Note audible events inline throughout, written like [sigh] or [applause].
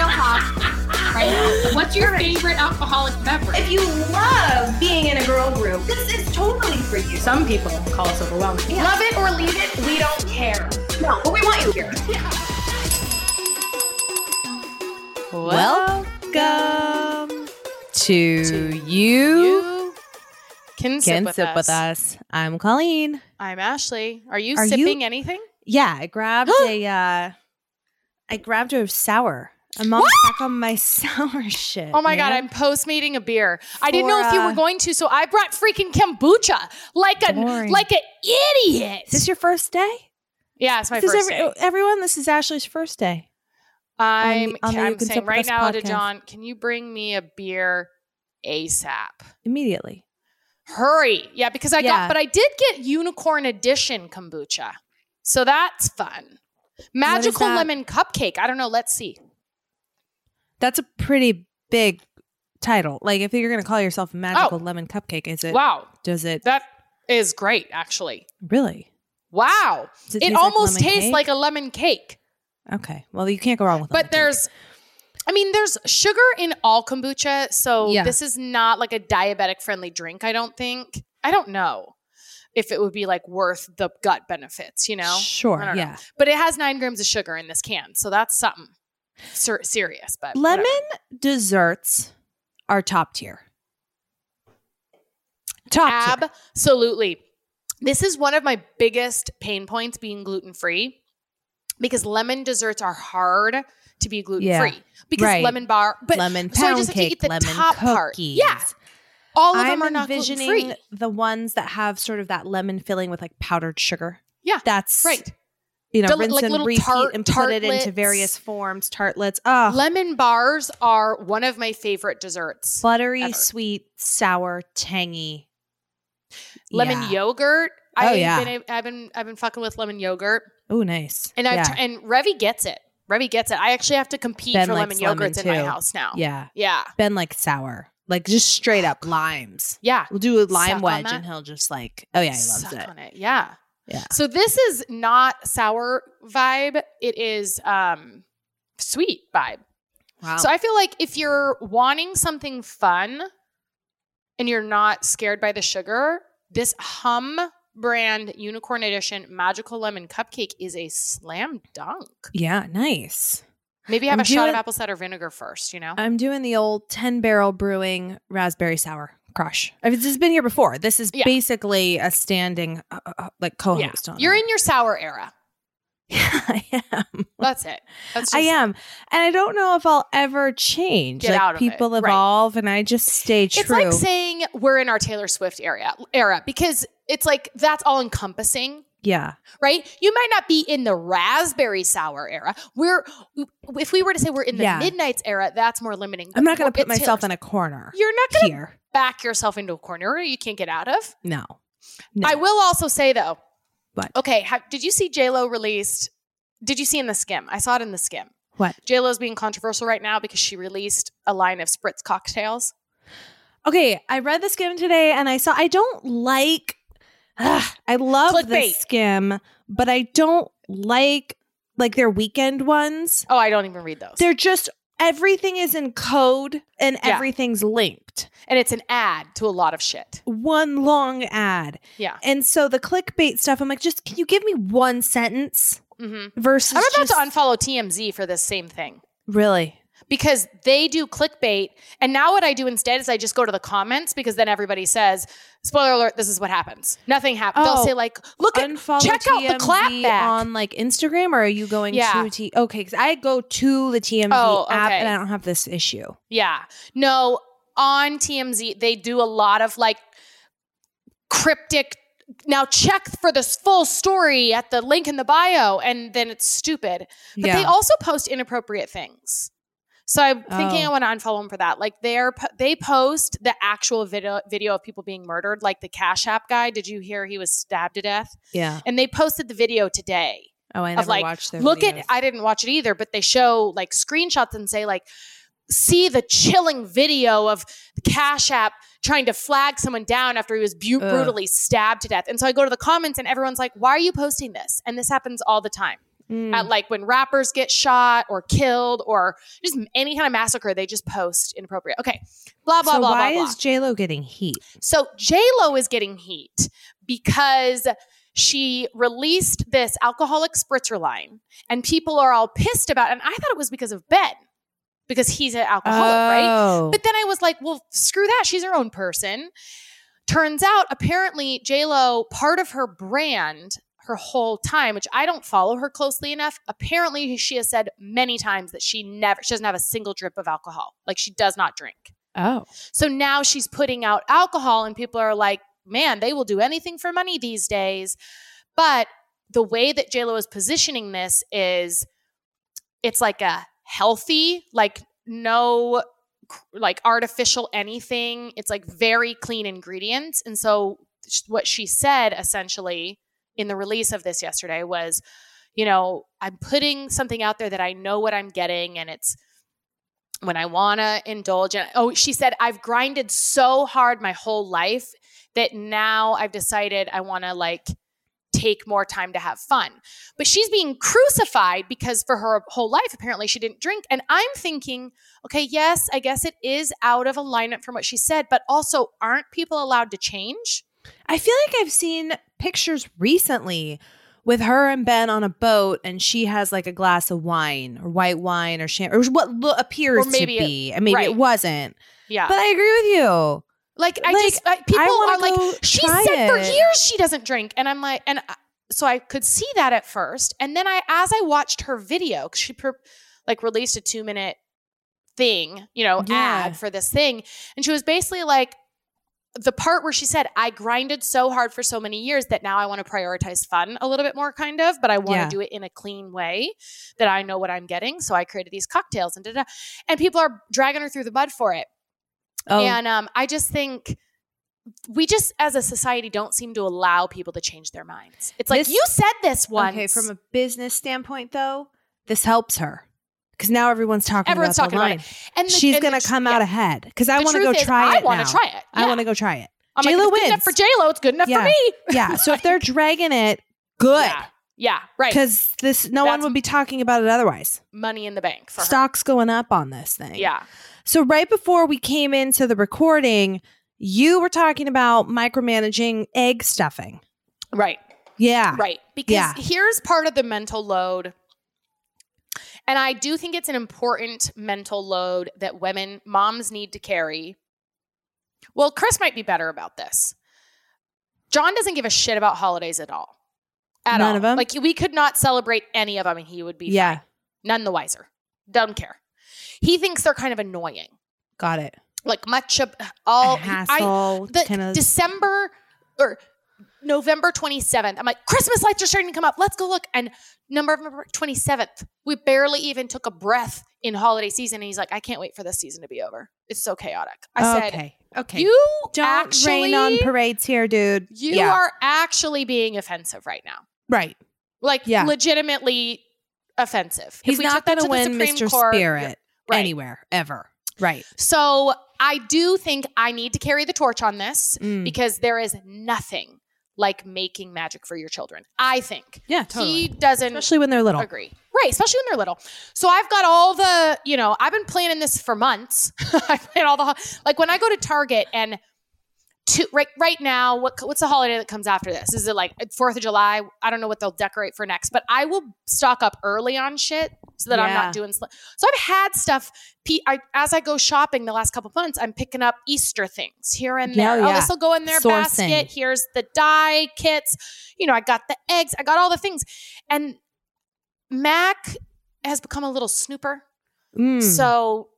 real talk right now. What's your favorite alcoholic beverage? If you love being in a girl group, this is totally for you. Some people call us overwhelming. Love it or leave it, we don't care. No, but we want you here. Welcome to, To you. You can sip, Can with, sip us. with us. I'm Colleen. I'm Ashley. Are you Are you- sipping anything? Yeah, I grabbed [gasps] a. Uh, I grabbed a sour. I'm all back on my [laughs] sour shit. Oh my god. I'm post meeting a beer. I didn't know if you were going to, so I brought freaking kombucha like a Boring. like an idiot. Is this your first day? yeah, it's my This is first every- day. everyone. This is Ashley's first day. I'm, on the I'm saying right now to podcast. John, can you bring me a beer ASAP? Immediately. Hurry. Yeah, because I Yeah. got but I did get unicorn edition kombucha. So that's fun. Magical lemon cupcake. I don't know. Let's see. That's a pretty big title. Like, if you're going to call yourself magical Oh. lemon cupcake, is it? Wow. Does it That is great, actually. really? Wow. Does it It, taste almost lemon tastes cake? like a lemon cake. Okay. Well, you can't go wrong with. But cake. there's I mean, there's sugar in all kombucha, so Yeah. this is not like a diabetic friendly drink, I don't think. I don't know if it would be like worth the gut benefits, you know? sure. I don't know. But it has nine grams of sugar in this can, so that's something ser- serious. But Lemon whatever. desserts are top tier. Top tier. Absolutely. This is one of my biggest pain points being gluten free because lemon desserts are hard to be gluten free because right. lemon bar, but lemon so I pound just have to cake, eat the lemon top cookies. part. Yeah, all of them I'm are not gluten free. the ones that have sort of that lemon filling with like powdered sugar. Yeah, That's Right. You know, Del- rinse like and repeat tart- and put it into various forms. Tartlets. Oh, Lemon bars are one of my favorite desserts. buttery, ever. sweet, sour, tangy. Lemon Yeah. yogurt. Oh, I've yeah. been I've been I've been fucking with lemon yogurt, Oh, nice. and I yeah. have and Revy gets it. Revy gets it. I actually have to compete Ben for lemon lemon, yogurts in my house now. yeah. yeah, Ben like sour, like just straight up limes. yeah. We'll do a lime on wedge, and he'll just like, oh yeah, he loves Suck it. it. Yeah. Yeah. So this is not sour vibe. It is um sweet vibe. Wow. So I feel like if you're wanting something fun and you're not scared by the sugar, this Humm brand Unicorn Edition Magical Lemon Cupcake is a slam dunk. yeah, nice. Maybe have I'm a shot of apple cider vinegar first, you know? I'm doing the old 10 barrel brewing raspberry sour crush. I mean, this has been here before. This is Yeah. basically a standing uh, uh, like co-host on You're it. in your sour era. [laughs] Yeah, I am. That's it. That's I am. And I don't know if I'll ever change. Get like out of it. people Right. evolve and I just stay true. It's like saying we're in our Taylor Swift era era because it's like that's all encompassing. yeah. right? You might not be in the raspberry sour era. We're if we were to say we're in the Yeah. midnights era, that's more limiting. I'm not going to put myself Taylor in a corner You're not going to here. Back yourself into a corner you can't get out of. No. No. I will also say though. What? Okay, did you see J Lo released? Did you see in the Skimm? I saw it in the Skimm. What? J Lo's being controversial right now because she released a line of spritz cocktails. Okay, I read the Skimm today and I saw I don't like Ugh, I love the Skimm, but I don't like like their weekend ones. Oh, I don't even read those. They're just everything is in code and Yeah. everything's linked. and it's an ad to a lot of shit. One long ad. Yeah. And so the clickbait stuff, I'm like, just can you give me one sentence hmm versus I'm about just, to unfollow TMZ for this same thing. really? Because they do clickbait. And now what I do instead is I just go to the comments because then everybody says, spoiler alert, this is what happens. Nothing happens. Oh, They'll say like, look at, check out the TMZ clapback. on like Instagram, or are you going Yeah. to T? Okay, because I go to the TMZ Oh, app and I don't have this issue. yeah. No, on TMZ, they do a lot of like cryptic. Now check for this full story at the link in the bio, and then it's stupid. But they also post inappropriate things. So I'm thinking Oh. I want to unfollow them for that. Like they're they post the actual video video of people being murdered, like the Cash App guy. Did you hear he was stabbed to death? yeah. And they posted the video today Oh, I never of like, watched their look videos. at. I didn't watch it either, but they show like screenshots and say like, see the chilling video of the Cash App trying to flag someone down after he was bu- brutally stabbed to death. And so I go to the comments and everyone's like, why are you posting this? And this happens all the time. Mm. At like when rappers get shot or killed or just any kind of massacre, they just post inappropriate. Okay, blah blah so blah why blah is J Lo getting heat? So J Lo is getting heat because she released this alcoholic spritzer line, and people are all pissed about. It. And I thought it was because of Ben, because he's an alcoholic, right? Oh. But then I was like, well, screw that. She's her own person. Turns out, apparently, J Lo, part of her brand, her whole time, which I don't follow her closely enough. Apparently, she has said many times that she never, she doesn't have a single drip of alcohol. Like she does not drink. oh. So now she's putting out alcohol, and people are like, man, they will do anything for money these days. But the way that JLo is positioning this is it's like a healthy, like no like artificial anything. It's like very clean ingredients. And so what she said essentially in the release of this yesterday was, you know, I'm putting something out there that I know what I'm getting and it's when I want to indulge. And oh, she said, I've grinded so hard my whole life that now I've decided I want to like take more time to have fun. But she's being crucified because for her whole life, apparently she didn't drink. And I'm thinking, okay, yes, I guess it is out of alignment from what she said, but also aren't people allowed to change? I feel like I've seen pictures recently with her and Ben on a boat, and she has like a glass of wine or white wine or champagne, or what lo- appears Or to it- be. I mean, right. it wasn't. Yeah. But I agree with you. Like I Like, just I, people wanna are like she said for years she doesn't drink, and I'm like, and I- so I could see that at first, and then I as I watched her video, 'cause she per, like released a two minute thing, you know, Yeah. ad for this thing, and she was basically like. The part where she said, I grinded so hard for so many years that now I want to prioritize fun a little bit more, kind of, but I want Yeah. to do it in a clean way that I know what I'm getting. So I created these cocktails and da da. And people are dragging her through the mud for it. Oh, And um, I just think we just, as a society, don't seem to allow people to change their minds. It's like This- you said this once. okay. From a business standpoint, though, this helps her because now everyone's talking everyone's about talking the about line. it, and the- She's and gonna the- come yeah. out ahead because I want to go try I it. want to try it. I want to go try it. I'm J.Lo wins. for J Lo. It's good enough Yeah. for me. [laughs] Yeah. So if they're dragging it, good. Yeah. Right. Because this, no one would be talking about it otherwise. Money in the bank for her. Stock's going up on this thing. Yeah. So right before we came into the recording, you were talking about micromanaging egg stuffing. Right. Yeah. Right. Because Yeah. here's part of the mental load. And I do think it's an important mental load that women, moms need to carry. Well, Chris might be better about this. John doesn't give a shit about holidays at all. At None all. of 'em? Like we could not celebrate any of them and he would be Yeah. fine. None the wiser. Doesn't care. He thinks they're kind of annoying. Got it. Like much of all A I, hassle. the kind of. December or November 27th. I'm like, Christmas lights are starting to come up. Let's go look. And November 27th, we barely even took a breath in holiday season. And he's like, I can't wait for this season to be over. It's so chaotic. I said, okay. Okay. You don't actually, rain on parades here, dude. you yeah. are actually being offensive right now. right. Like Yeah. legitimately offensive. He's not going to win Mr. Court- Spirit Right. anywhere ever. Right. So I do think I need to carry the torch on this Mm. because there is nothing like making magic for your children. I think. Yeah, He doesn't Especially when they're little. agree. Right, especially when they're little. So I've got all the, you know, I've been planning this for months. [laughs] I plan all the like when I go to Target and to right right now, what what's the holiday that comes after this? Is it like Fourth of July? I don't know what they'll decorate for next, but I will stock up early on shit so that I'm not doing. Sl- so I've had stuff. I, as I go shopping the last couple months, I'm picking up Easter things here and Yeah, there. Oh, yeah. this will go in their Sourcing. basket. Here's the dye kits. You know, I got the eggs. I got all the things, and Mac has become a little snooper. Mm. So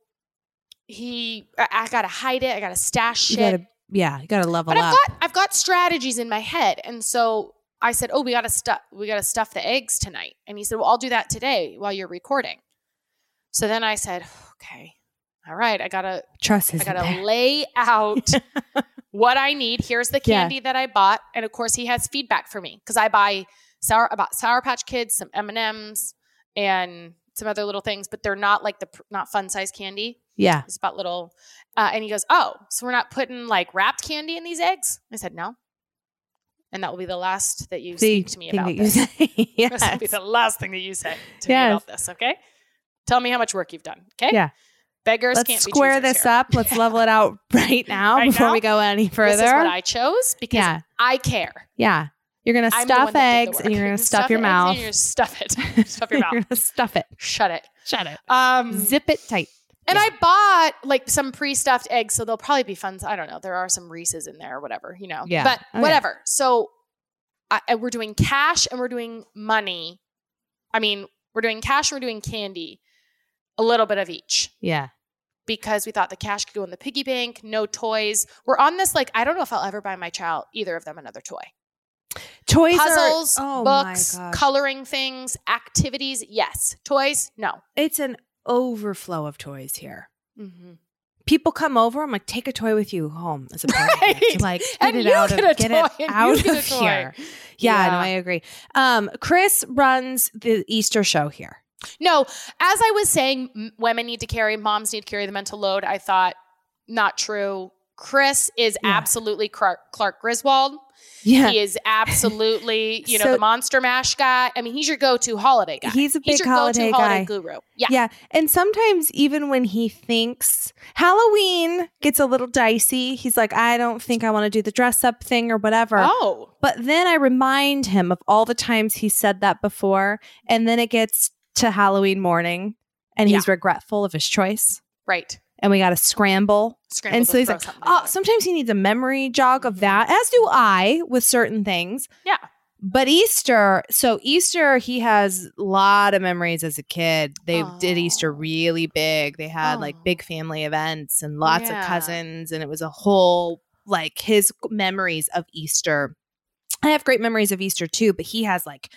he, I, I gotta hide it. I gotta stash you shit. gotta, yeah, you gotta level but I've up. got, I've got strategies in my head, and so I said, "Oh, we gotta stuff, we gotta stuff the eggs tonight." And he said, "Well, I'll do that today while you're recording." So then I said, "Okay, all right, I gotta, Trust I gotta there. lay out." [laughs] What I need. Here's the Yeah. candy that I bought, and of course, he has feedback for me because I buy sour about Sour Patch Kids, some M and M's, and some other little things, but they're not like the not fun size candy. Yeah. It's about little. Uh, and he goes, "Oh, so we're not putting like wrapped candy in these eggs?" I said, "No." And that will be the last that you The speak to me about this. [laughs] say. [laughs] This will be the last thing that you say to Yes. me about this, okay? Tell me how much work you've done, okay? Yeah. Beggars Let's can't square this here. up. Let's level it out [laughs] right now Right before now? we go any further. This is what I chose because Yeah. I care. yeah. You're going to I'm the one stuff that did the eggs and you're gonna stuff your mouth. You're gonna stuff it. stuff your you're mouth. going to stuff it. Shut it. Shut it. Um, Zip it tight. And Yeah. I bought like some pre-stuffed eggs, so they'll probably be fun. I don't know. There are some Reese's in there or whatever, you know. Yeah. But Oh, yeah. whatever. So I, I- we're doing cash and we're doing money. I mean, we're doing cash and we're doing candy, a little bit of each Yeah. because we thought the cash could go in the piggy bank. No toys. We're on this like I don't know if I'll ever buy my child either of them another toy. Toys Puzzles, are, oh books, coloring things, activities. Yes. Toys. No. It's an overflow of toys here. Mm-hmm. People come over. I'm like, take a toy with you home as a party Right. Like, [laughs] get And it out of get it [laughs] out get a of here. Yeah, no, I agree. Um, Chris runs the Easter show here. No, as I was saying, women need to carry, moms need to carry the mental load. I thought not true. Chris is Yeah. absolutely Clark, Clark Griswold. Yeah, He is absolutely, [laughs] you know, So- the Monster Mash guy. I mean, he's your go-to holiday guy. he's a big he's your holiday go-to holiday guy. guru. Yeah. Yeah, and sometimes even when he thinks Halloween gets a little dicey, he's like, I don't think I want to do the dress up thing or whatever. Oh, But then I remind him of all the times he said that before, and then it gets to Halloween morning, and he's regretful of his choice, right. And we got to scramble. Scramble and so he's like, oh, sometimes he needs a memory jog of that, as do I with certain things. Yeah. But Easter, so Easter, he has a lot of memories as a kid. They did. Easter really big. They had like big family events and lots Yeah. of cousins, and it was a whole like his memories of Easter. I have great memories of Easter too, but he has like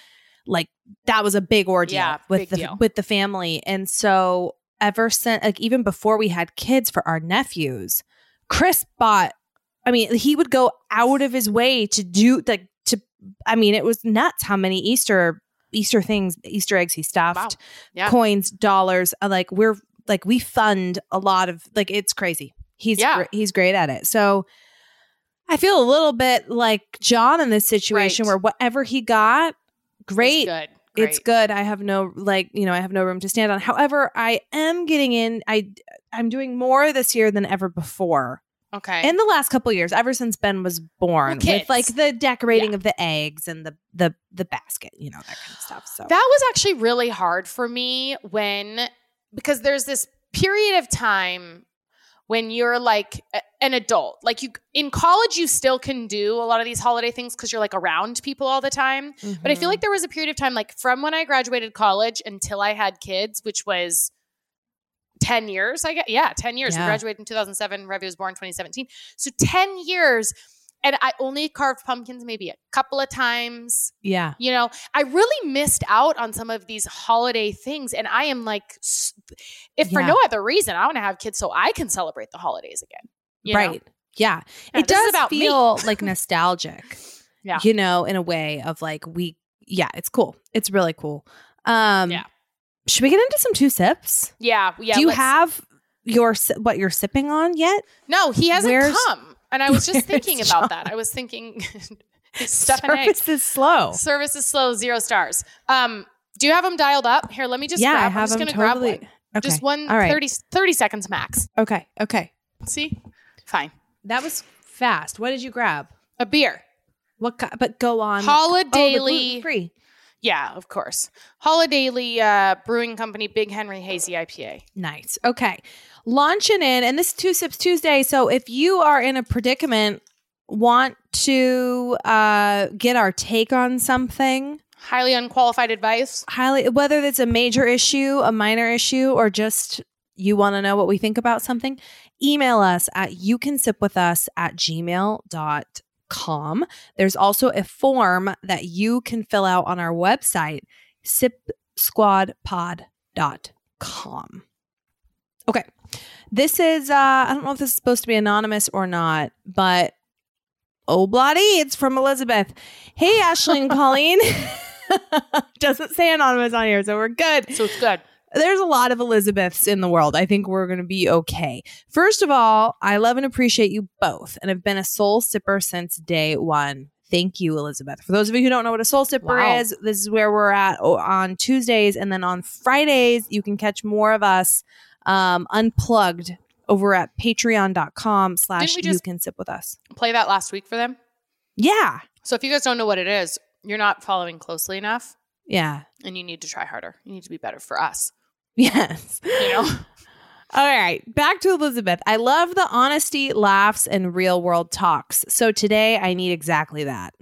like that was a big ordeal Yeah, with big the deal. with the family. And so ever since like even before we had kids for our nephews, Chris bought I mean, he would go out of his way to do like to I mean, it was nuts how many Easter Easter things, Easter eggs he stuffed, Wow. Yeah. coins, dollars. uh, Like we're like we fund a lot of like it's crazy. He's Yeah. gr- he's great at it. So I feel a little bit like John in this situation Right. where whatever he got, great. It's good. It's good. I have no like, you know, I have no room to stand on. However, I am getting in I I'm doing more this year than ever before. Okay. In the last couple years, ever since Ben was born, Well, with like the decorating of the eggs and the the the basket, you know, that kind of stuff. So That was actually really hard for me when, because there's this period of time when you're like an adult. Like you in college, you still can do a lot of these holiday things because you're like around people all the time. But I Mm-hmm. feel like there was a period of time, like from when I graduated college until I had kids, which was 10 years, I guess. Yeah, 10 years. Yeah. We graduated in 2007. Revy was born 2017. So 10 years. And I only carved pumpkins maybe a couple of times. yeah. You know, I really missed out on some of these holiday things. And I am like, if for Yeah. no other reason, I want to have kids so I can celebrate the holidays again. you know? right. Yeah. Yeah, it does about feel like [laughs] nostalgic. Yeah. You know, in a way of like we yeah, it's cool. It's really cool. Um Yeah. Should we get into some two sips? Yeah. Yeah. Do you have your what you're sipping on yet? No, he hasn't Where's- come. And I was just [laughs] thinking about that. I was thinking stuff and eggs. Service is slow. Service is slow, zero stars. Um, do you have them dialed up? Here, let me just yeah, grab. I I'm just them gonna totally. grab one. Okay. Just one All right. 30, 30 seconds max. Okay. Okay. See? Fine. That was fast. What did you grab? A beer. What? But go on. Holidaily. free. Yeah, of course. Holidaily uh, Brewing Company Big Henry Hazy IPA. Nice. Okay. Launching in, and this is Two Sips Tuesday. So if you are in a predicament, want to uh, get our take on something, Highly unqualified advice. highly whether it's a major issue, a minor issue, or just you want to know what we think about something, email us at you can sip with us at gmail.com. There's also a form that you can fill out on our website, sipsquadpod.com. Okay. This is uh I don't know if this is supposed to be anonymous or not, but oh bloody, it's from Elizabeth. Hey Ashley and [laughs] Colleen. [laughs] Doesn't say anonymous on here, so we're good. So it's good. There's a lot of Elizabeths in the world. I think we're going to be okay. First of all, I love and appreciate you both and have been a soul sipper since day one. Thank you, Elizabeth. For those of you who don't know what a soul sipper Wow. is, this is where we're at on Tuesdays. And then on Fridays, you can catch more of us um, unplugged over at patreon.com slash you can sip with us. Play that last week for them. Yeah. So if you guys don't know what it is, you're not following closely enough Yeah. and you need to try harder. You need to be better for us. [laughs] Yes. You know? All right, back to Elizabeth. I love the honesty, laughs, and real world talks. So today I need exactly that.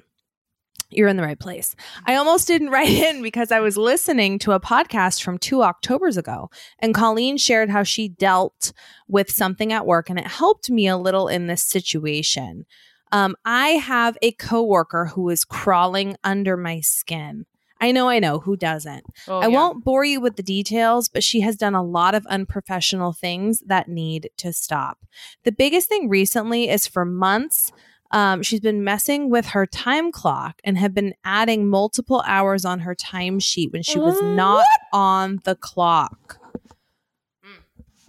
You're in the right place. I almost didn't [laughs] write in because I was listening to a podcast from two Octobers ago, and Colleen shared how she dealt with something at work, and it helped me a little in this situation. Um, I have a coworker who is crawling under my skin. I know, I know, who doesn't? Oh, I yeah. won't bore you with the details, but she has done a lot of unprofessional things that need to stop. The biggest thing recently is for months, um, she's been messing with her time clock and have been adding multiple hours on her timesheet when she was not on the clock.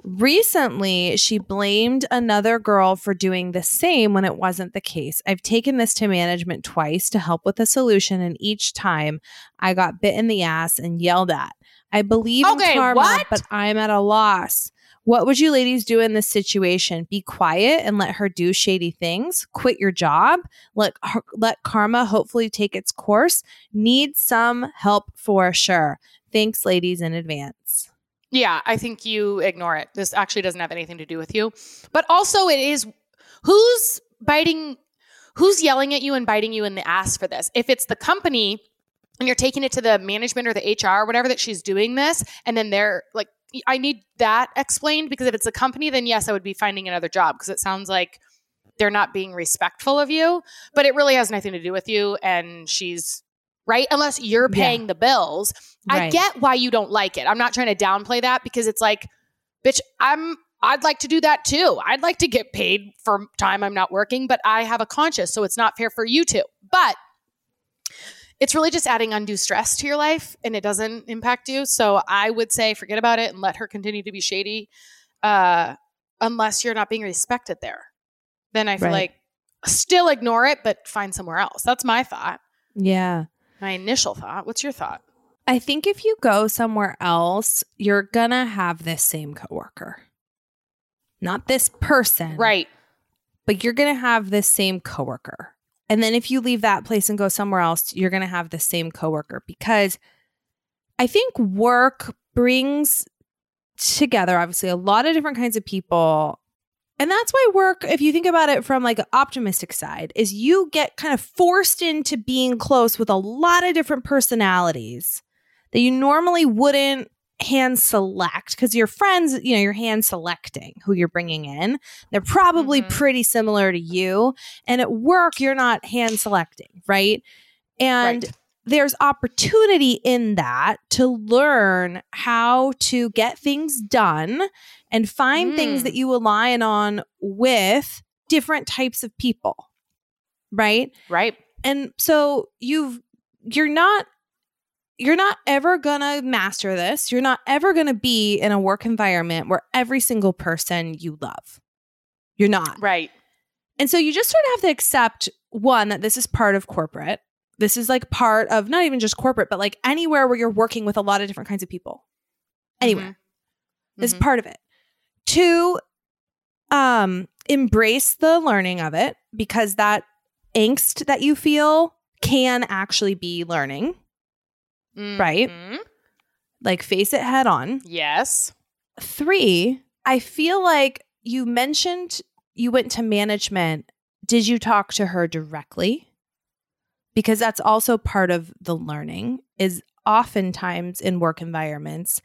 Recently, she blamed another girl for doing the same when it wasn't the case. I've taken this to management twice to help with a solution, and each time I got bit in the ass and yelled at. I believe Okay, in karma, what? but I'm at a loss. What would you ladies do in this situation? Be quiet and let her do shady things? Quit your job? Let her, let karma hopefully take its course? Need some help for sure. Thanks, ladies, in advance. Yeah, I think you ignore it. This actually doesn't have anything to do with you. But also, it is who's biting, who's yelling at you and biting you in the ass for this. If it's the company and you're taking it to the management or the HR or whatever that she's doing this, and then they're like, I need that explained because if it's a company, then yes, I would be finding another job because it sounds like they're not being respectful of you. But it really has nothing to do with you. And she's right, unless you're Yeah. paying the bills. I get why you don't like it. I'm not trying to downplay that because it's like, bitch, I'm I'd like to do that too. I'd like to get paid for time I'm not working, but I have a conscience, so it's not fair for you to. But it's really just adding undue stress to your life and it doesn't impact you. So I would say forget about it and let her continue to be shady uh, unless you're not being respected there. Then I feel Right. like still ignore it, but find somewhere else. That's my thought. Yeah. My initial thought. What's your thought? I think if you go somewhere else, you're gonna have this same coworker. Not this person. Right. But you're gonna have this same coworker. And then if you leave that place and go somewhere else, you're gonna have the same coworker because I think work brings together obviously a lot of different kinds of people. And that's why work, if you think about it from like an optimistic side, is you get kind of forced into being close with a lot of different personalities that you normally wouldn't hand select because your friends, you know, you're hand selecting who you're bringing in. They're probably Mhm. pretty similar to you. And at work, you're not hand selecting, right? And Right. There's opportunity in that to learn how to get things done and find things Mm. that you align on with different types of people. Right? Right. And so you've you're not you're not ever going to master this. You're not ever going to be in a work environment where every single person you love. You're not. Right. And so you just sort of have to accept one that this is part of corporate. This is like part of not even just corporate, but like anywhere where you're working with a lot of different kinds of people. Anywhere. This is Mhm. part of it. Two, um, embrace the learning of it because that angst that you feel can actually be learning. right? Mhm. Like face it head on. Yes. Three, I feel like you mentioned you went to management. Did you talk to her directly? Because that's also part of the learning is oftentimes in work environments,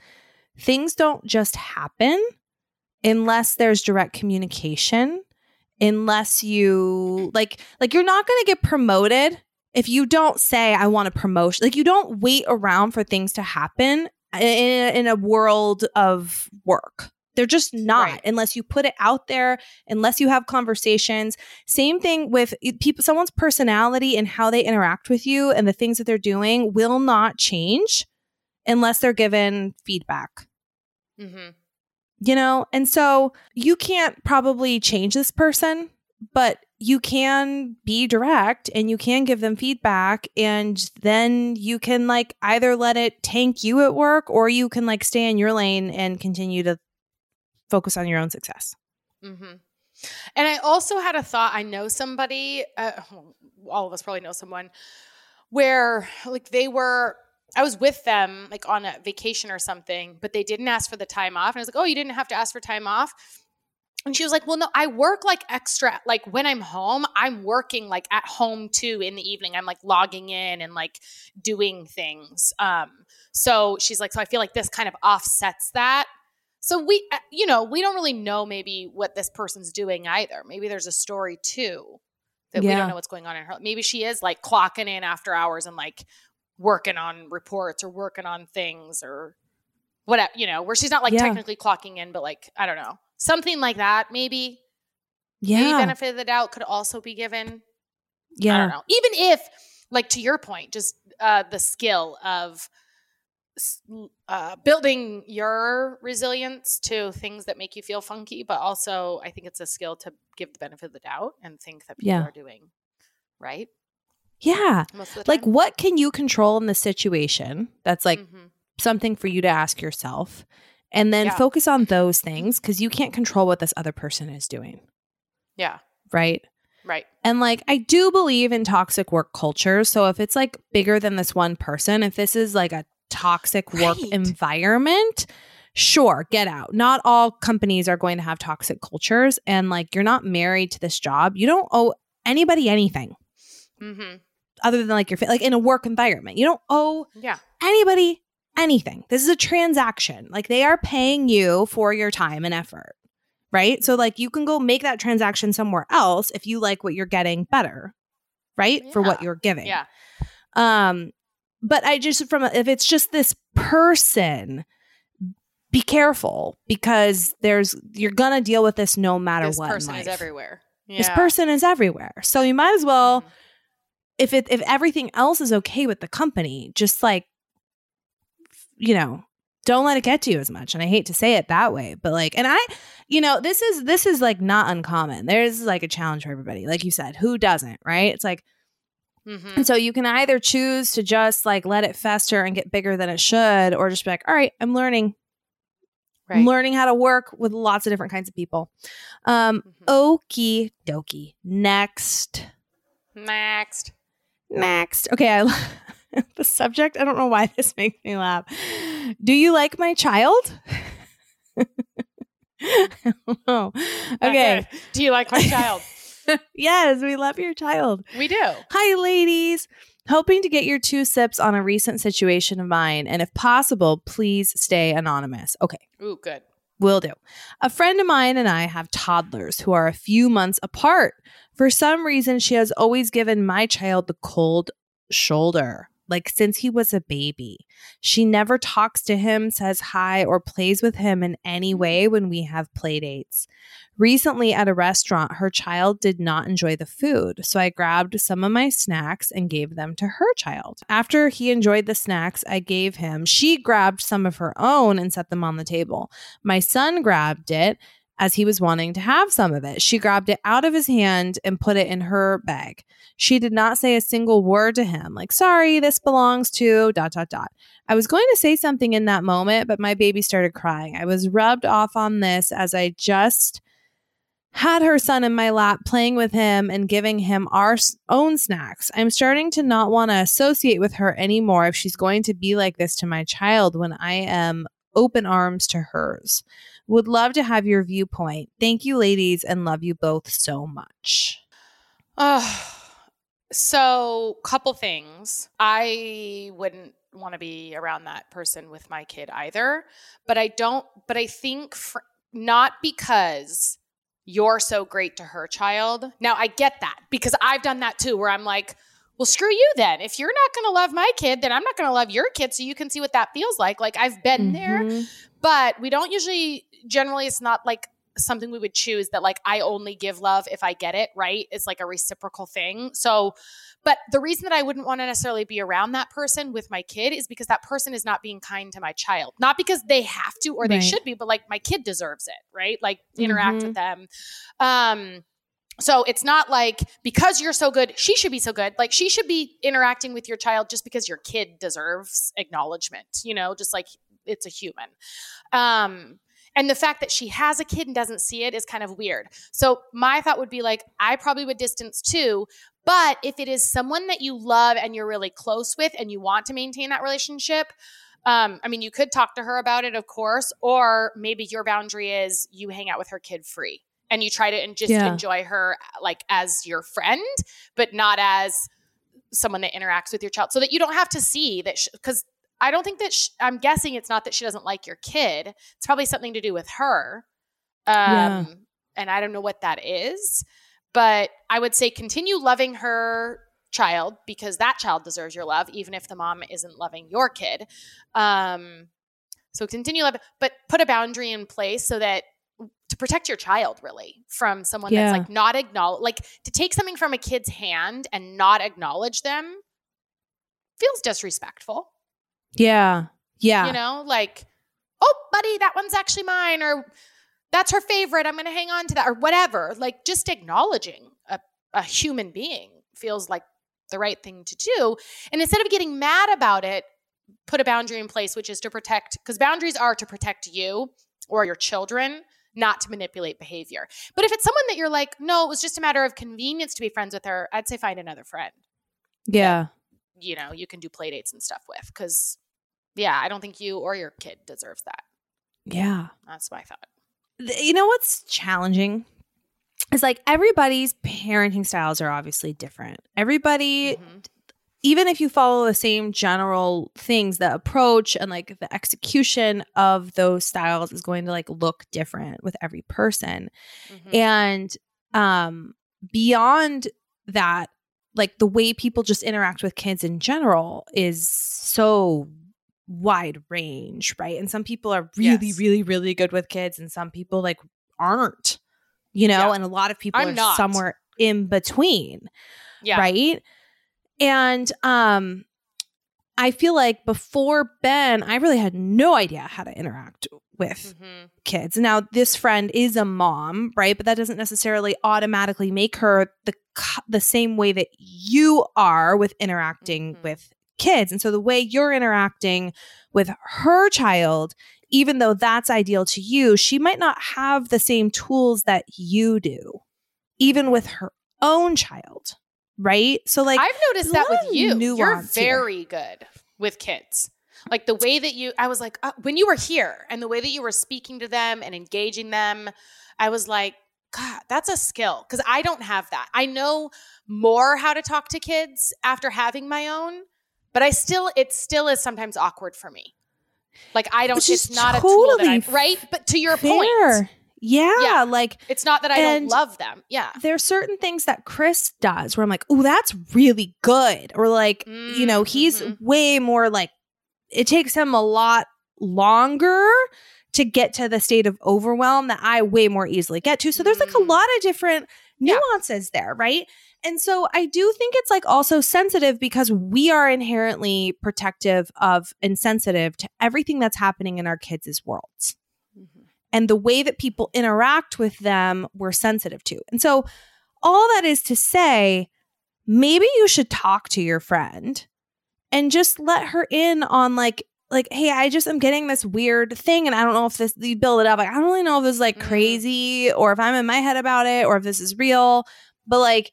things don't just happen unless there's direct communication, unless you like like you're not going to get promoted if you don't say I want a promotion. Like you don't wait around for things to happen in, in a world of work. They're just not Right. unless you put it out there, unless you have conversations. Same thing with people someone's personality and how they interact with you and the things that they're doing will not change unless they're given feedback. Mm-hmm. You know? And so you can't probably change this person, but you can be direct and you can give them feedback and then you can like either let it tank you at work or you can like stay in your lane and continue to focus on your own success. Mm-hmm. And I also had a thought. I know somebody, uh, all of us probably know someone, where like they were, I was with them like on a vacation or something, but they didn't ask for the time off. And I was like, oh, you didn't have to ask for time off. And she was like, well, no, I work like extra. Like when I'm home, I'm working like at home too in the evening. I'm like logging in and like doing things. Um, so she's like, so I feel like this kind of offsets that. So we, uh, you know, we don't really know maybe what this person's doing either. Maybe there's a story too that we don't know what's going on in her. Maybe she is like clocking in after hours and like working on reports or working on things or whatever, you know, where she's not like Yeah. technically clocking in, but like, I don't know, something like that. Maybe, maybe Yeah. benefit of the doubt could also be given. Yeah. I don't know. Even if, like to your point, just uh, the skill of uh, building your resilience to things that make you feel funky, but also I think it's a skill to give the benefit of the doubt and think that people Yeah. are doing right Yeah. most of the Like what can you control in the situation? That's like Mhm. something for you to ask yourself and then Yeah. focus on those things because you can't control what this other person is doing, yeah, right? right. And like, I do believe in toxic work culture. So if it's like bigger than this one person, if this is like a toxic work Right. environment, sure, get out. Not all companies are going to have toxic cultures. And like, you're not married to this job. You don't owe anybody anything hmm other than like your, like in a work environment. You don't owe Yeah, anybody anything. This is a transaction. Like they are paying you for your time and effort. Right. So like you can go make that transaction somewhere else if you like what you're getting better. Right. For what you're giving. yeah, Um, but I just from if it's just this person, be careful because there's you're gonna deal with this no matter this what. This person is everywhere. Yeah. This person is everywhere. So you might as well Mhm. if it if everything else is okay with the company, just like you know, don't let it get to you as much. And I hate to say it that way, but like and I you know, this is this is like not uncommon. There's like a challenge for everybody. Like you said, who doesn't, right? It's like Mhm. and so you can either choose to just like let it fester and get bigger than it should or just be like, "All right, I'm learning. I'm learning how to work with lots of different kinds of people." Um Mhm. okie dokie. Next. Next. Next. Okay, I [laughs] the subject. I don't know why this makes me laugh. Do you like my child? [laughs] I don't know. Okay. Do you like my child? [laughs] [laughs] yes, we love your child. we do. Hi, ladies. Hoping to get your two sips on a recent situation of mine, and if possible, please stay anonymous. Okay. Ooh, good. Will do. A friend of mine and I have toddlers who are a few months apart. For some reason, she has always given my child the cold shoulder, like since he was a baby. She never talks to him, says hi, or plays with him in any way mm. when we have play dates. Recently at a restaurant, her child did not enjoy the food, so I grabbed some of my snacks and gave them to her child. After he enjoyed the snacks I gave him, she grabbed some of her own and set them on the table. My son grabbed it as he was wanting to have some of it. She grabbed it out of his hand and put it in her bag. She did not say a single word to him, like, sorry, this belongs to dot, dot, dot. I was going to say something in that moment, but my baby started crying. I was rubbed off on this as I just had her son in my lap playing with him and giving him our own snacks. I'm starting to not want to associate with her anymore if she's going to be like this to my child when I am open arms to hers. Would love to have your viewpoint. Thank you, ladies, and love you both so much. Oh, so couple things. I wouldn't want to be around that person with my kid either, but I don't. But I think fr- not because you're so great to her child. Now I get that because I've done that too, where I'm like. Well, screw you then. If you're not going to love my kid, then I'm not going to love your kid so you can see what that feels like. Like, I've been there Mhm. But we don't usually generally it's not like something we would choose that like i only give love if i get it right? It's like a reciprocal thing. So but the reason that i wouldn't want to necessarily be around that person with my kid is because that person is not being kind to my child. Not because they have to or they Right. should be but like my kid deserves it right? Like interact with them. Um So it's not like because you're so good, she should be so good. Like she should be interacting with your child just because your kid deserves acknowledgement, you know, just like it's a human. Um, and the fact that she has a kid and doesn't see it is kind of weird. So my thought would be like, I probably would distance too. But if it is someone that you love and you're really close with and you want to maintain that relationship, um, I mean, you could talk to her about it, of course, or maybe your boundary is you hang out with her kid free and you try to and just Yeah. enjoy her like as your friend, but not as someone that interacts with your child, so that you don't have to see that because. I don't think that sh- I'm guessing it's not that she doesn't like your kid. It's probably something to do with her. Um, Yeah. And I don't know what that is, but I would say continue loving her child because that child deserves your love, even if the mom isn't loving your kid. Um, so continue loving, but put a boundary in place so that to protect your child really from someone Yeah. that's like not acknowledge, like to take something from a kid's hand and not acknowledge them feels disrespectful. Yeah. Yeah. You know, like, oh, buddy, that one's actually mine, or that's her favorite. I'm going to hang on to that, or whatever. Like, just acknowledging a, a human being feels like the right thing to do. And instead of getting mad about it, put a boundary in place, which is to protect, because boundaries are to protect you or your children, not to manipulate behavior. But if it's someone that you're like, no, it was just a matter of convenience to be friends with her, I'd say find another friend yeah. You know you can do play dates and stuff with because yeah i don't think you or your kid deserves that Yeah. that's my thought You know what's challenging? Is like everybody's parenting styles are obviously different. Everybody Mhm. even if you follow the same general things, the approach and like the execution of those styles is going to like look different with every person. Mhm. And um beyond that, like the way people just interact with kids in general is so wide range, right? And some people are really, Yes. really, really good with kids, and some people like aren't, you know, Yeah. and a lot of people I'm are not. somewhere in between yeah right and um i feel like before ben i really had no idea how to interact with Mhm. kids now this friend is a mom right but that doesn't necessarily automatically make her the the same way that you are with interacting Mhm. with kids and so the way you're interacting with her child even though that's ideal to you she might not have the same tools that you do even with her own child right so like i've noticed that with you you're nuance here. very good with kids like the way that you i was like uh, when you were here and the way that you were speaking to them and engaging them i was like god that's a skill because i don't have that i know more how to talk to kids after having my own but i still it still is sometimes awkward for me like i don't Which it's not a tool that i'm right but to your fair. point Yeah, Yeah. like it's not that i don't love them yeah there are certain things that Chris does where I'm like, oh, that's really good. Or like, you know, Mm, he's mhm. way more like it takes him a lot longer to get to the state of overwhelm that I way more easily get to. So there's like a Mm. lot of different Yeah. nuances there, right? And so I do think it's like also sensitive because we are inherently protective of and sensitive to everything that's happening in our kids' worlds Mhm. and the way that people interact with them we're sensitive to. And so all that is to say maybe you should talk to your friend and just let her in on like like hey I just am getting this weird thing and I don't know if this you build it up like I don't really know if this is like Mhm. crazy or if I'm in my head about it or if this is real but like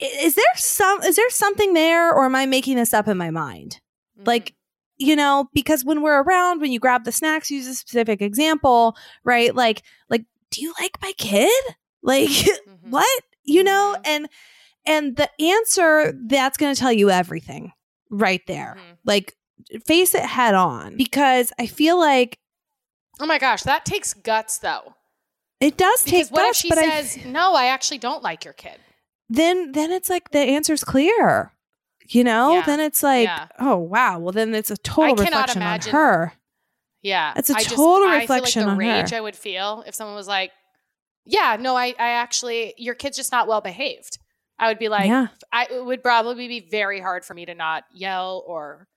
is there some is there something there or am I making this up in my mind? Like, you know, because when we're around, when you grab the snacks, use a specific example, right? Like, like, do you like my kid? Like, [laughs] Mhm. what? You know, Mhm. and and the answer that's going to tell you everything right there. Mhm. Like, face it head on because I feel like oh my gosh that takes guts though it does because take what guts, if she but I- says no i actually don't like your kid then then it's like the answer's clear. You know, Yeah. then it's like, Yeah. oh wow, well then it's a total cannot reflection imagine- on her. Yeah. it's a I just- total I reflection feel on like the rage her. I would feel if someone was like, Yeah, no, I, I actually your kid's just not well behaved. I would be like, yeah. I it would probably be very hard for me to not yell or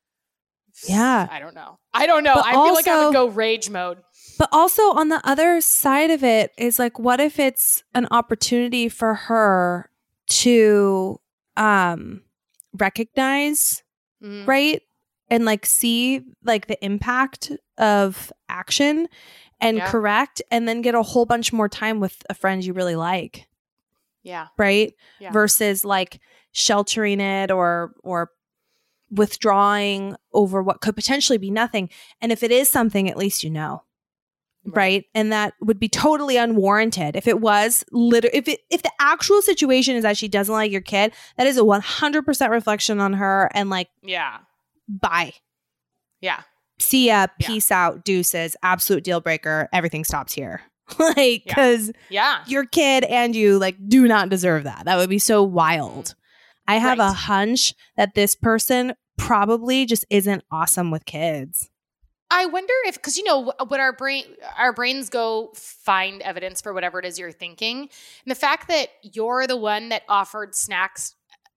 Yeah. I don't know. I don't know. But I feel like I would go rage mode. But also on the other side of it is like, what if it's an opportunity for her to um recognize, Mhm. right? And like see like the impact of action and Yeah. correct and then get a whole bunch more time with a friend you really like, Yeah. right? Yeah. Versus like sheltering it or or withdrawing over what could potentially be nothing. And if it is something, at least you know right and that would be totally unwarranted if it was literally if it if the actual situation is that she doesn't like your kid that is a 100% reflection on her and like Yeah. bye Yeah. see ya Yeah. peace out deuces absolute deal breaker everything stops here [laughs] like Yeah. because Yeah. your kid and you like do not deserve that that would be so mm-hmm. wild i have a hunch that this person probably just isn't awesome with kids I wonder if because you know wh- what our brain our brains go find evidence for whatever it is you're thinking. And the fact that you're the one that offered snacks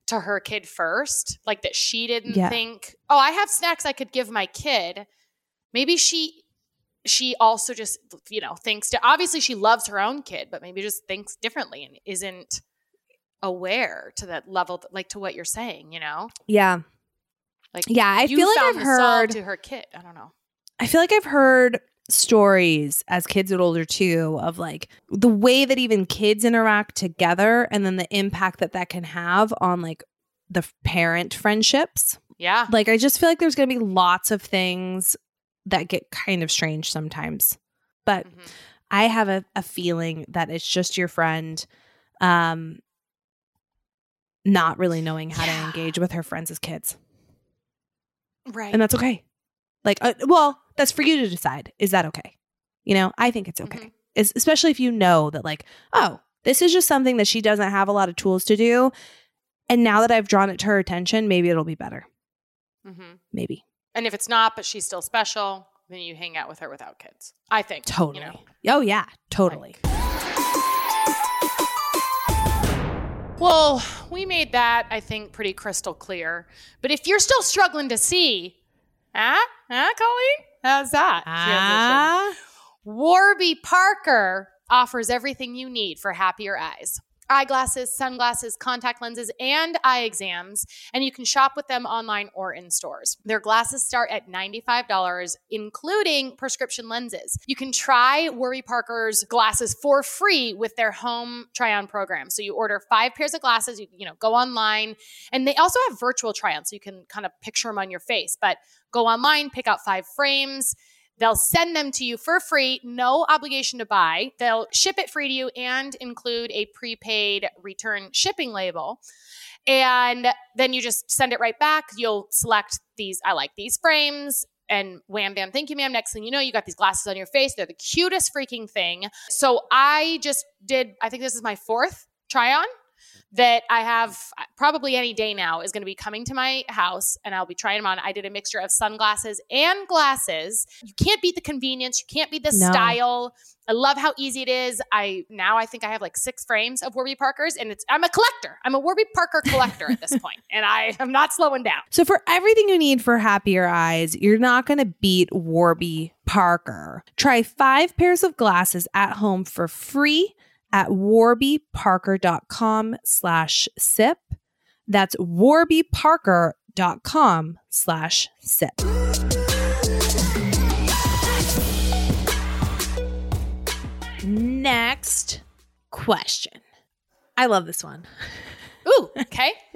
to her kid first, like that she didn't Yeah. think, "Oh, I have snacks I could give my kid." Maybe she she also just you know thinks to obviously she loves her own kid, but maybe just thinks differently and isn't aware to that level like to what you're saying, you know? yeah Like yeah i feel like i've heard to her kid. I don't know. I feel like I've heard stories as kids get older too of like the way that even kids interact together and then the impact that that can have on like the parent friendships. Yeah. Like I just feel like there's going to be lots of things that get kind of strange sometimes. But Mhm. I have a, a feeling that it's just your friend um not really knowing how Yeah. to engage with her friends as kids. Right. And that's okay. Like uh, well, that's for you to decide. Is that okay? You know, I think it's okay. Mhm. Es- especially if you know that like, oh, this is just something that she doesn't have a lot of tools to do. And now that I've drawn it to her attention, maybe it'll be better. Mm-hmm. Maybe. And if it's not, but she's still special, then you hang out with her without kids. I think. Totally. you know. Oh yeah, totally. Well, we made that, I think, pretty crystal clear. But if you're still struggling to see, huh? Huh, Colleen? How's that? transition? Ah. Warby Parker offers everything you need for happier eyes. Eyeglasses, sunglasses, contact lenses, and eye exams, and you can shop with them online or in stores. Their glasses start at $95, including prescription lenses. You can try Warby Parker's glasses for free with their home try-on program. So you order five pairs of glasses, you you know, go online, and they also have virtual try-on, so you can kind of picture them on your face. But go online, pick out five frames. They'll send them to you for free, no obligation to buy. They'll ship it free to you and include a prepaid return shipping label. And then you just send it right back. You'll select these, I like these frames. And wham bam, thank you, ma'am. Next thing you know, you got these glasses on your face. They're the cutest freaking thing. So I just did, I think this is my fourth try on that I have probably any day now is going to be coming to my house and I'll be trying them on. I did a mixture of sunglasses and glasses. You can't beat the convenience, you can't beat the No. style. I love how easy it is. I now I think I have like six frames of Warby Parkers and it's I'm a collector. I'm a Warby Parker collector at this [laughs] point and I am not slowing down. So for everything you need for happier eyes, you're not going to beat Warby Parker. Try five pairs of glasses at home for free at warbyparker.com slash sip. That's warbyparker.com slash sip. Next question. I love this one. Ooh, okay. [laughs]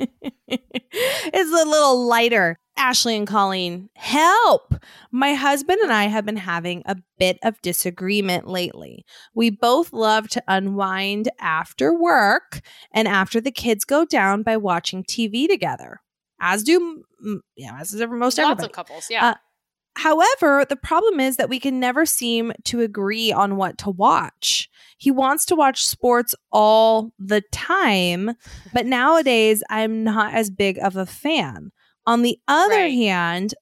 it's a little lighter. Ashley and Colleen, help! My husband and I have been having a bit of disagreement lately. We both love to unwind after work and after the kids go down by watching TV together, as do mm, yeah, as ever- most Lots everybody. of couples. Yeah. Uh, However, the problem is that we can never seem to agree on what to watch. He wants to watch sports all the time, but nowadays I'm not as big of a fan. On the other Right. hand,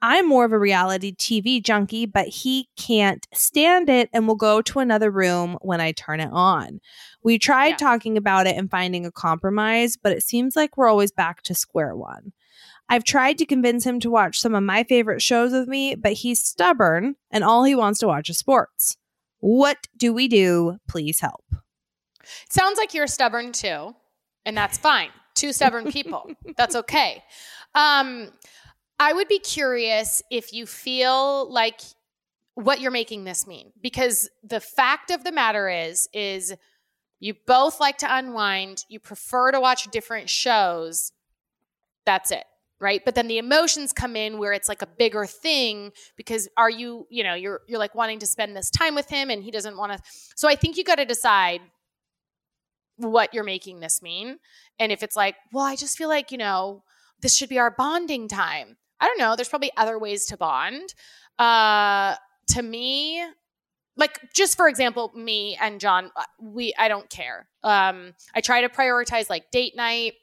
I'm more of a reality TV junkie, but he can't stand it and will go to another room when I turn it on. We tried Yeah. talking about it and finding a compromise, but it seems like we're always back to square one. I've tried to convince him to watch some of my favorite shows with me, but he's stubborn and all he wants to watch is sports. What do we do? Please help. Sounds like you're stubborn too, and that's fine. Two stubborn people. that's okay. Um, I would be curious if you feel like what you're making this mean because the fact of the matter is is you both like to unwind, you prefer to watch different shows. That's it right but then the emotions come in where it's like a bigger thing because are you you know you're you're like wanting to spend this time with him and he doesn't want to so i think you got to decide what you're making this mean and if it's like well i just feel like you know this should be our bonding time. I don't know there's probably other ways to bond. Uh to me like just for example me and john uh, we i don't care. Um i try to prioritize like date night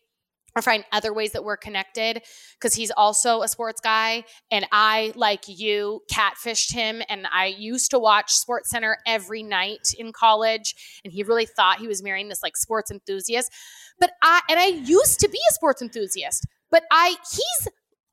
or find other ways that we're connected because he's also a sports guy and i like you catfished him and i used to watch sports center every night in college and he really thought he was marrying this like sports enthusiast. But i and i used to be a sports enthusiast but i he's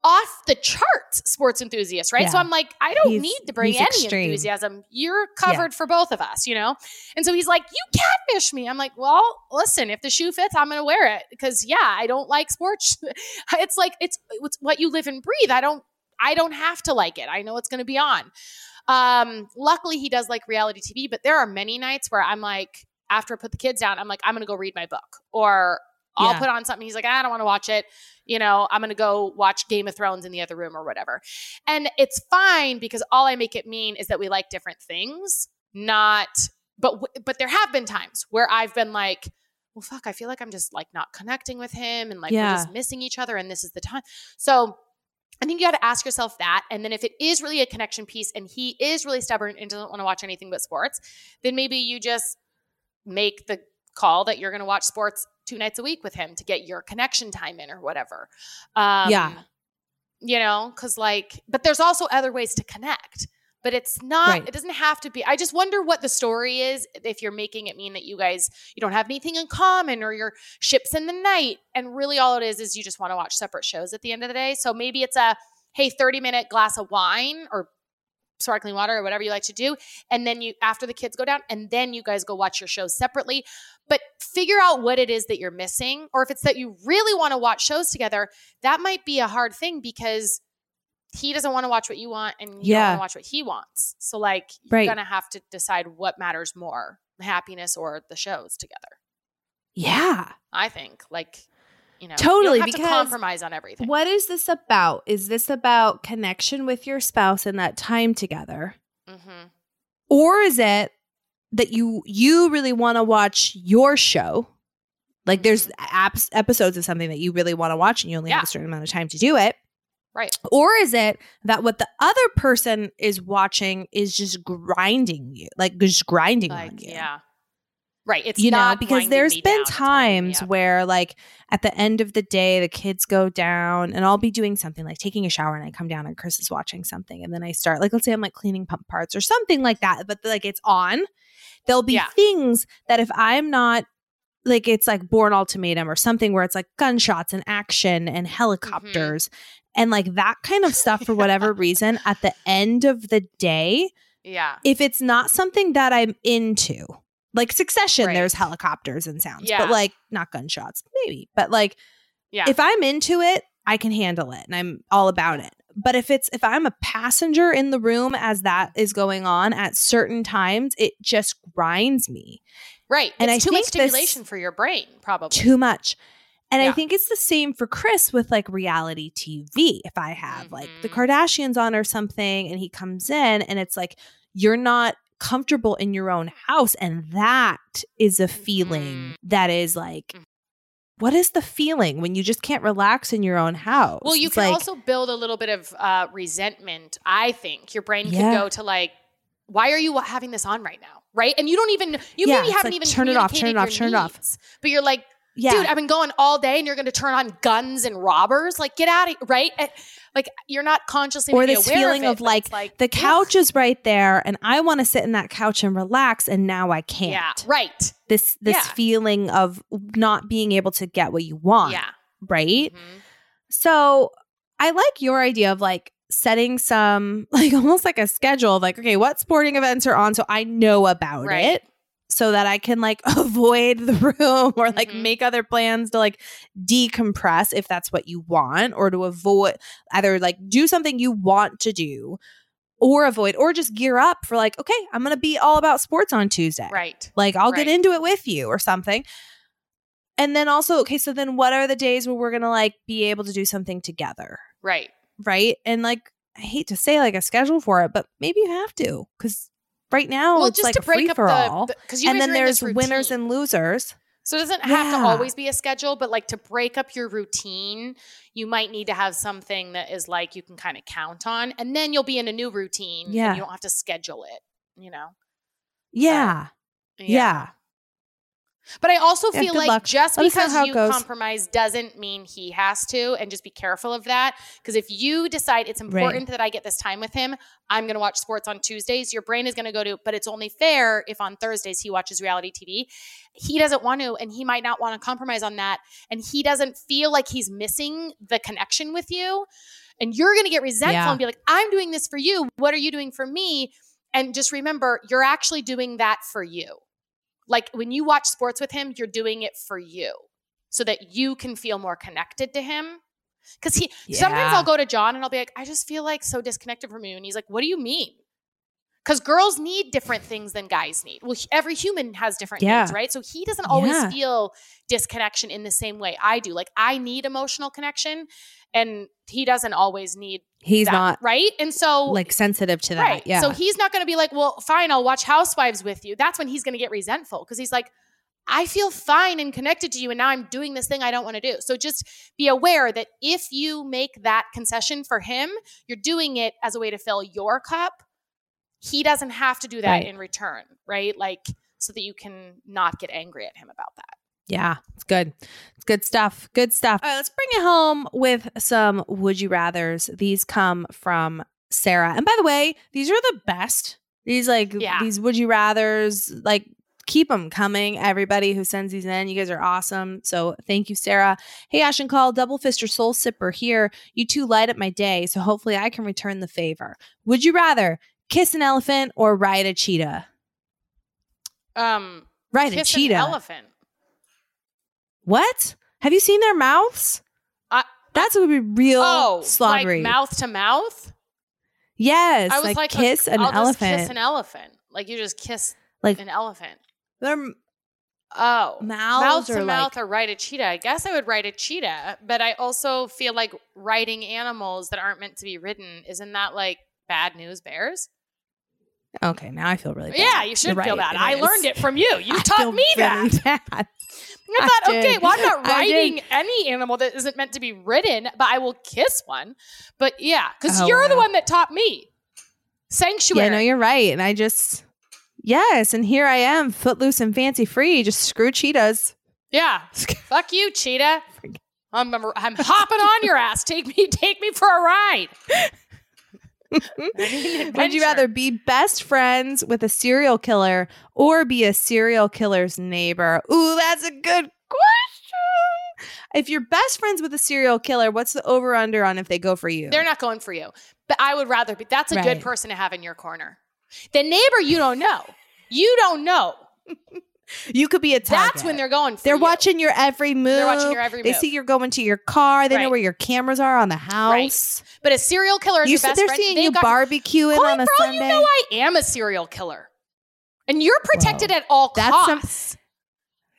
off the charts sports enthusiast, right? Yeah. So I'm like, I don't He's- need to bring any extreme. enthusiasm. You're covered for both of us, you know? And so he's like, You catfish me. I'm like, Well, listen, if the shoe fits, I'm gonna wear it. Because yeah, I don't like sports. [laughs] it's like it's it's what you live and breathe. I don't I don't have to like it. I know it's gonna be on. Um, luckily he does like reality TV, but there are many nights where I'm like, after I put the kids down, I'm like, I'm gonna go read my book. Or I'll Yeah. put on something. He's like, I don't want to watch it. You know, I'm going to go watch Game of Thrones in the other room or whatever. And it's fine because all I make it mean is that we like different things, not, but, but there have been times where I've been like, well, fuck, I feel like I'm just like not connecting with him and like we're just missing each other and this is the time. So I think you got to ask yourself that. And then if it is really a connection piece and he is really stubborn and doesn't want to watch anything but sports, then maybe you just make the call that you're going to watch sports two nights a week with him to get your connection time in or whatever. Um, Yeah. You know, because like, but there's also other ways to connect. But it's not, Right. it doesn't have to be. I just wonder what the story is if you're making it mean that you guys, you don't have anything in common or your ships in the night. And really all it is is you just want to watch separate shows at the end of the day. So maybe it's a, hey, 30 minute glass of wine or sparkling water or whatever you like to do and then you after the kids go down and then you guys go watch your shows separately. But figure out what it is that you're missing or if it's that you really want to watch shows together that might be a hard thing because he doesn't want to watch what you want and you don't want to watch what he wants. So like you're gonna have to decide what matters more happiness or the shows together. Yeah. i think like you know Totally, you don't have because to compromise on everything What is this about? Is this about connection with your spouse and that time together? hmm Or is it that you you really want to watch your show? Like there's apps episodes of something that you really want to watch and you only Yeah. have a certain amount of time to do it. right Or is it that what the other person is watching is just grinding you, like just grinding on you? yeah right it's you know, because there's been down, it's winding me times where, like, at the end of the day, the kids go down and I'll be doing something like taking a shower and I come down and Chris is watching something. And then I start, like, let's say I'm like cleaning pump parts or something like that, but like it's on. There'll be Yeah. things that if I'm not, like, it's like Bourne Ultimatum or something where it's like gunshots and action and Mm-hmm. helicopters and like that kind of stuff for whatever [laughs] reason at the end of the day yeah if it's not something that I'm into, like Succession, Right. there's helicopters and sounds, Yeah. but like not gunshots, maybe. But like yeah if I'm into it, I can handle it and I'm all about it. But if it's if I'm a passenger in the room as that is going on at certain times, it just grinds me Right. And it's I too much think this- stimulation for your brain, probably. too much. And I think it's the same for Chris with like reality TV. If I have like the Mhm. Kardashians on or something and he comes in and it's like you're not comfortable in your own house and that is a feeling Mhm. that is like Mhm. what is the feeling when you just can't relax in your own house? well, you It's can like, also build a little bit of uh, resentment. I think your brain Yeah. can go to like, why are you having this on right now? Right. And you don't even, you Yeah, maybe haven't like, even turn it off, turn it off, turn it off. But you're like, yeah. dude, I've been going all day and you're going to turn on guns and robbers. Like, get out of right. Like, you're not consciously or this feeling of, of, it, but like, like the couch is right there and I want to sit in that couch and relax and now I can't. Yeah. Right. This this Yeah. feeling of not being able to get what you want. Yeah. Right? Mhm. So I like your idea of like setting some [laughs] like almost like a schedule of like okay what sporting events are on so I know about Right. it so that I can like [laughs] avoid the room or like Mhm. make other plans to like decompress if that's what you want or to avoid either like do something you want to do or avoid or just gear up for like okay I'm going to be all about sports on Tuesday. Right. Like I'll get into it with you or something. And then also, okay, so then what are the days where we're gonna like be able to do something together? Right. Right. And like I hate to say like a schedule for it, but maybe you have to. Cause right now well, it's just like to break up for all. the because you And then there's winners and losers. So it doesn't have to always be a schedule, but like to break up your routine, you might need to have something that is like you can kind of count on, and then you'll be in a new routine. and Yeah. you don't have to schedule it. You know. Yeah. Yeah. But I also Yeah, feel like luck. just Let because you compromise doesn't mean he has to, and just be careful of that. Because if you decide it's important that I get this time with him, I'm going to watch sports on Tuesdays. Your brain is going to go to, but it's only fair if on Thursdays he watches reality TV. He doesn't want to, and he might not want to compromise on that, and he doesn't feel like he's missing the connection with you. And you're going to get resentful Yeah. and be like, "I'm doing this for you. What are you doing for me?" And just remember, you're actually doing that for you. Like when you watch sports with him, you're doing it for you so that you can feel more connected to him. Cause he sometimes I'll go to John and I'll be like, I just feel like so disconnected from you. And he's like, What do you mean? Because girls need different things than guys need. Well, every human has different Yeah. needs, right? So he doesn't always Yeah. feel disconnection in the same way I do. Like I need emotional connection, and he doesn't always need He's that, not right. And so like sensitive to that. Right. Yeah. So he's not going to be like, well, fine, I'll watch Housewives with you. That's when he's going to get resentful because he's like, I feel fine and connected to you, and now I'm doing this thing I don't want to do. So just be aware that if you make that concession for him, you're doing it as a way to fill your cup. He doesn't have to do that Right. in return, right? Like, so that you can not get angry at him about that. Yeah, it's good. It's good stuff. Good stuff. All right, let's bring it home with some would you rather's. These come from Sarah. And by the way, these are the best. These like Yeah. these would you rather's like keep them coming everybody who sends these in you guys are awesome so thank you sarah hey ash and call double fist or soul sipper here you two light up my day so hopefully i can return the favor would you rather kiss an elephant or ride a cheetah Um, ride a cheetah an elephant. What? Have you seen their mouths? I- That's would be real Oh, slobbery. like mouth to mouth. yes, I was like, like, kiss an I'll elephant. kiss an elephant. Like you just kiss like an elephant. their Oh, Mouths mouth to mouth like- or ride a cheetah. I guess I would ride a cheetah, but I also feel like riding animals that aren't meant to be ridden isn't that like bad news bears? Okay. Now I feel really bad. Yeah, you should You're feel right, bad. I is. learned it from you. You I taught me that. [laughs] bad. I thought, I okay, well, I'm not [laughs] riding any animal that isn't meant to be ridden, but I will kiss one. But yeah, because Oh, you're the one that taught me. Sanctuary. Yeah, no, you're right. And I just yes, and here I am, footloose and fancy free. Just screw cheetahs. Yeah. [laughs] Fuck you, cheetah. I'm, I'm, I'm hopping on your ass. Take me, take me for a ride. I need an Would you rather be best friends with a serial killer or be a serial killer's neighbor? Ooh, that's a good question. If you're best friends with a serial killer, what's the over under on if they go for you? They're not going for you. But I would rather be. That's a Right. good person to have in your corner. The neighbor you don't know. You don't know. [laughs] you could be a target. That's when they're going for They're you. watching your every move. They're watching your every move. They see you're going to your car. They know where your cameras are on the house. But a serial killer is You your best there friend. seeing They you barbecuing on a bro, Sunday. you know I am a serial killer. And you're protected at all That's some- costs.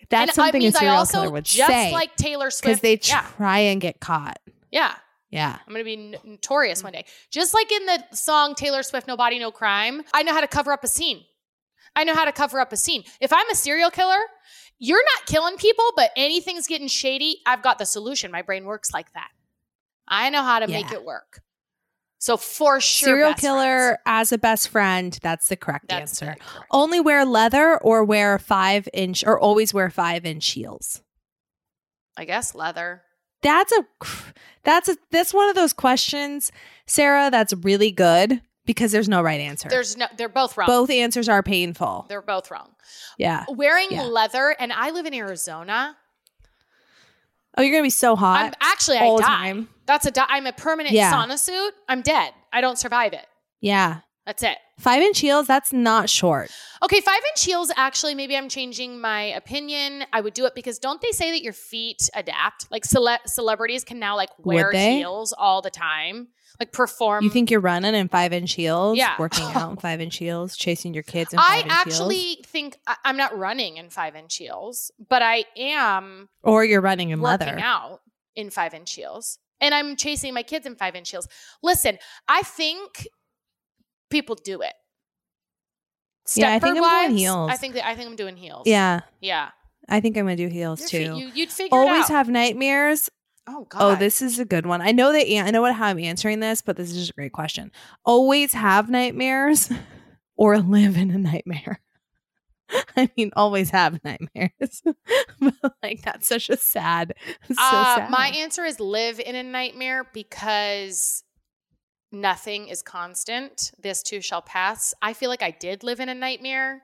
That's and something I means a serial also, killer would just say like Taylor Swift, because they yeah, try and get caught. yeah. Yeah. I'm going to be notorious one day. Just like in the song Taylor Swift, No Body, No Crime, I know how to cover up a scene. I know how to cover up a scene. If I'm a serial killer, you're not killing people, but anything's getting shady, I've got the solution. My brain works like that. I know how to make it work. So for sure, serial killer friends. as a best friend. That's the correct That's answer. correct. Only wear leather or wear five inch or always wear five inch heels. I guess leather. That's a that's a that's one of those questions, Sarah. That's really good because there's no right answer. There's no. They're both wrong. Both answers are painful. They're both wrong. Yeah. Wearing Yeah. leather, and I live in Arizona. Oh, you're gonna be so hot. I'm actually I all the die. time. That's a di- I'm a permanent Yeah. sauna suit. I'm dead. I don't survive it. Yeah, That's it. five inch heels. That's not short. Okay, five inch heels. Actually, maybe I'm changing my opinion. I would do it because don't they say that your feet adapt? Like cele- celebrities can now like wear heels all the time, like perform. you think you're running in five inch heels? Yeah. working out in [laughs] five inch heels, chasing your kids in I five inch heels? I actually think I- I'm not running in five inch heels, but I am or you're running in working leather. out in five inch heels, and I'm chasing my kids in five inch heels. Listen, I think people do it. Yeah, I think I'm doing heels. I think that I think I'm doing heels. Yeah, yeah. I think I'm gonna do heels Your too. you, you'd figure Always it out. Always have nightmares. oh God. Oh, this is a good one. I know that I know what how I'm answering this, but this is just a great question. Always have nightmares [laughs] or live in a nightmare. [laughs] I mean, always have nightmares. [laughs] but like that's such a sad, so uh, sad. My answer is live in a nightmare because nothing is constant. This too shall pass. I feel like I did live in a nightmare.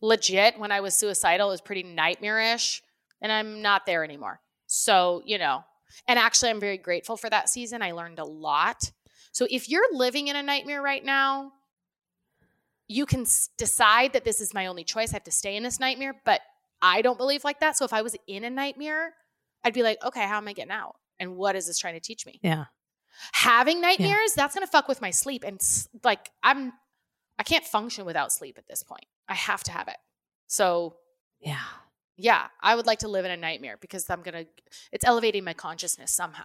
Legit, when I was suicidal, it was pretty nightmarish, and I'm not there anymore. So, you know, and actually, I'm very grateful for that season. I learned a lot. So, if you're living in a nightmare right now, you can s- decide that this is my only choice. I have to stay in this nightmare, but I don't believe like that. So, if I was in a nightmare, I'd be like, okay, how am I getting out? And what is this trying to teach me? yeah. Having nightmares, that's going to fuck with my sleep. And like, I'm, I can't function without sleep at this point. I have to have it. So, Yeah. yeah, I would like to live in a nightmare because I'm going to, it's elevating my consciousness somehow.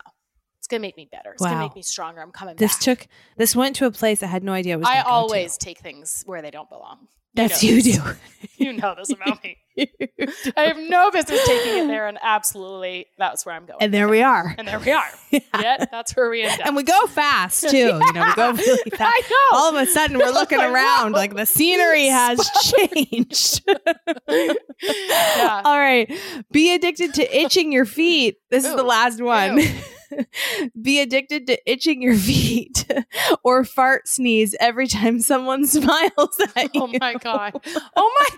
It's going to make me better. It's going to make me stronger. I'm coming back. This back. took this went to a place I had no idea it was. I gonna always take things where they don't belong. That's you do. [laughs] You know this about me. [laughs] I have no business taking it there, and absolutely, that's where I'm going. and there we are. And there we are. [laughs] Yeah. Yet that's where we end up. And we go fast too. You know, we go really fast. I know. All of a sudden, we're looking I around know. like the scenery has changed. Yeah. All right. Be addicted to itching your feet. This is the last one. [laughs] Be addicted to itching your [laughs] feet or fart sneeze every time someone [laughs] smiles at oh you. Oh my god. Oh my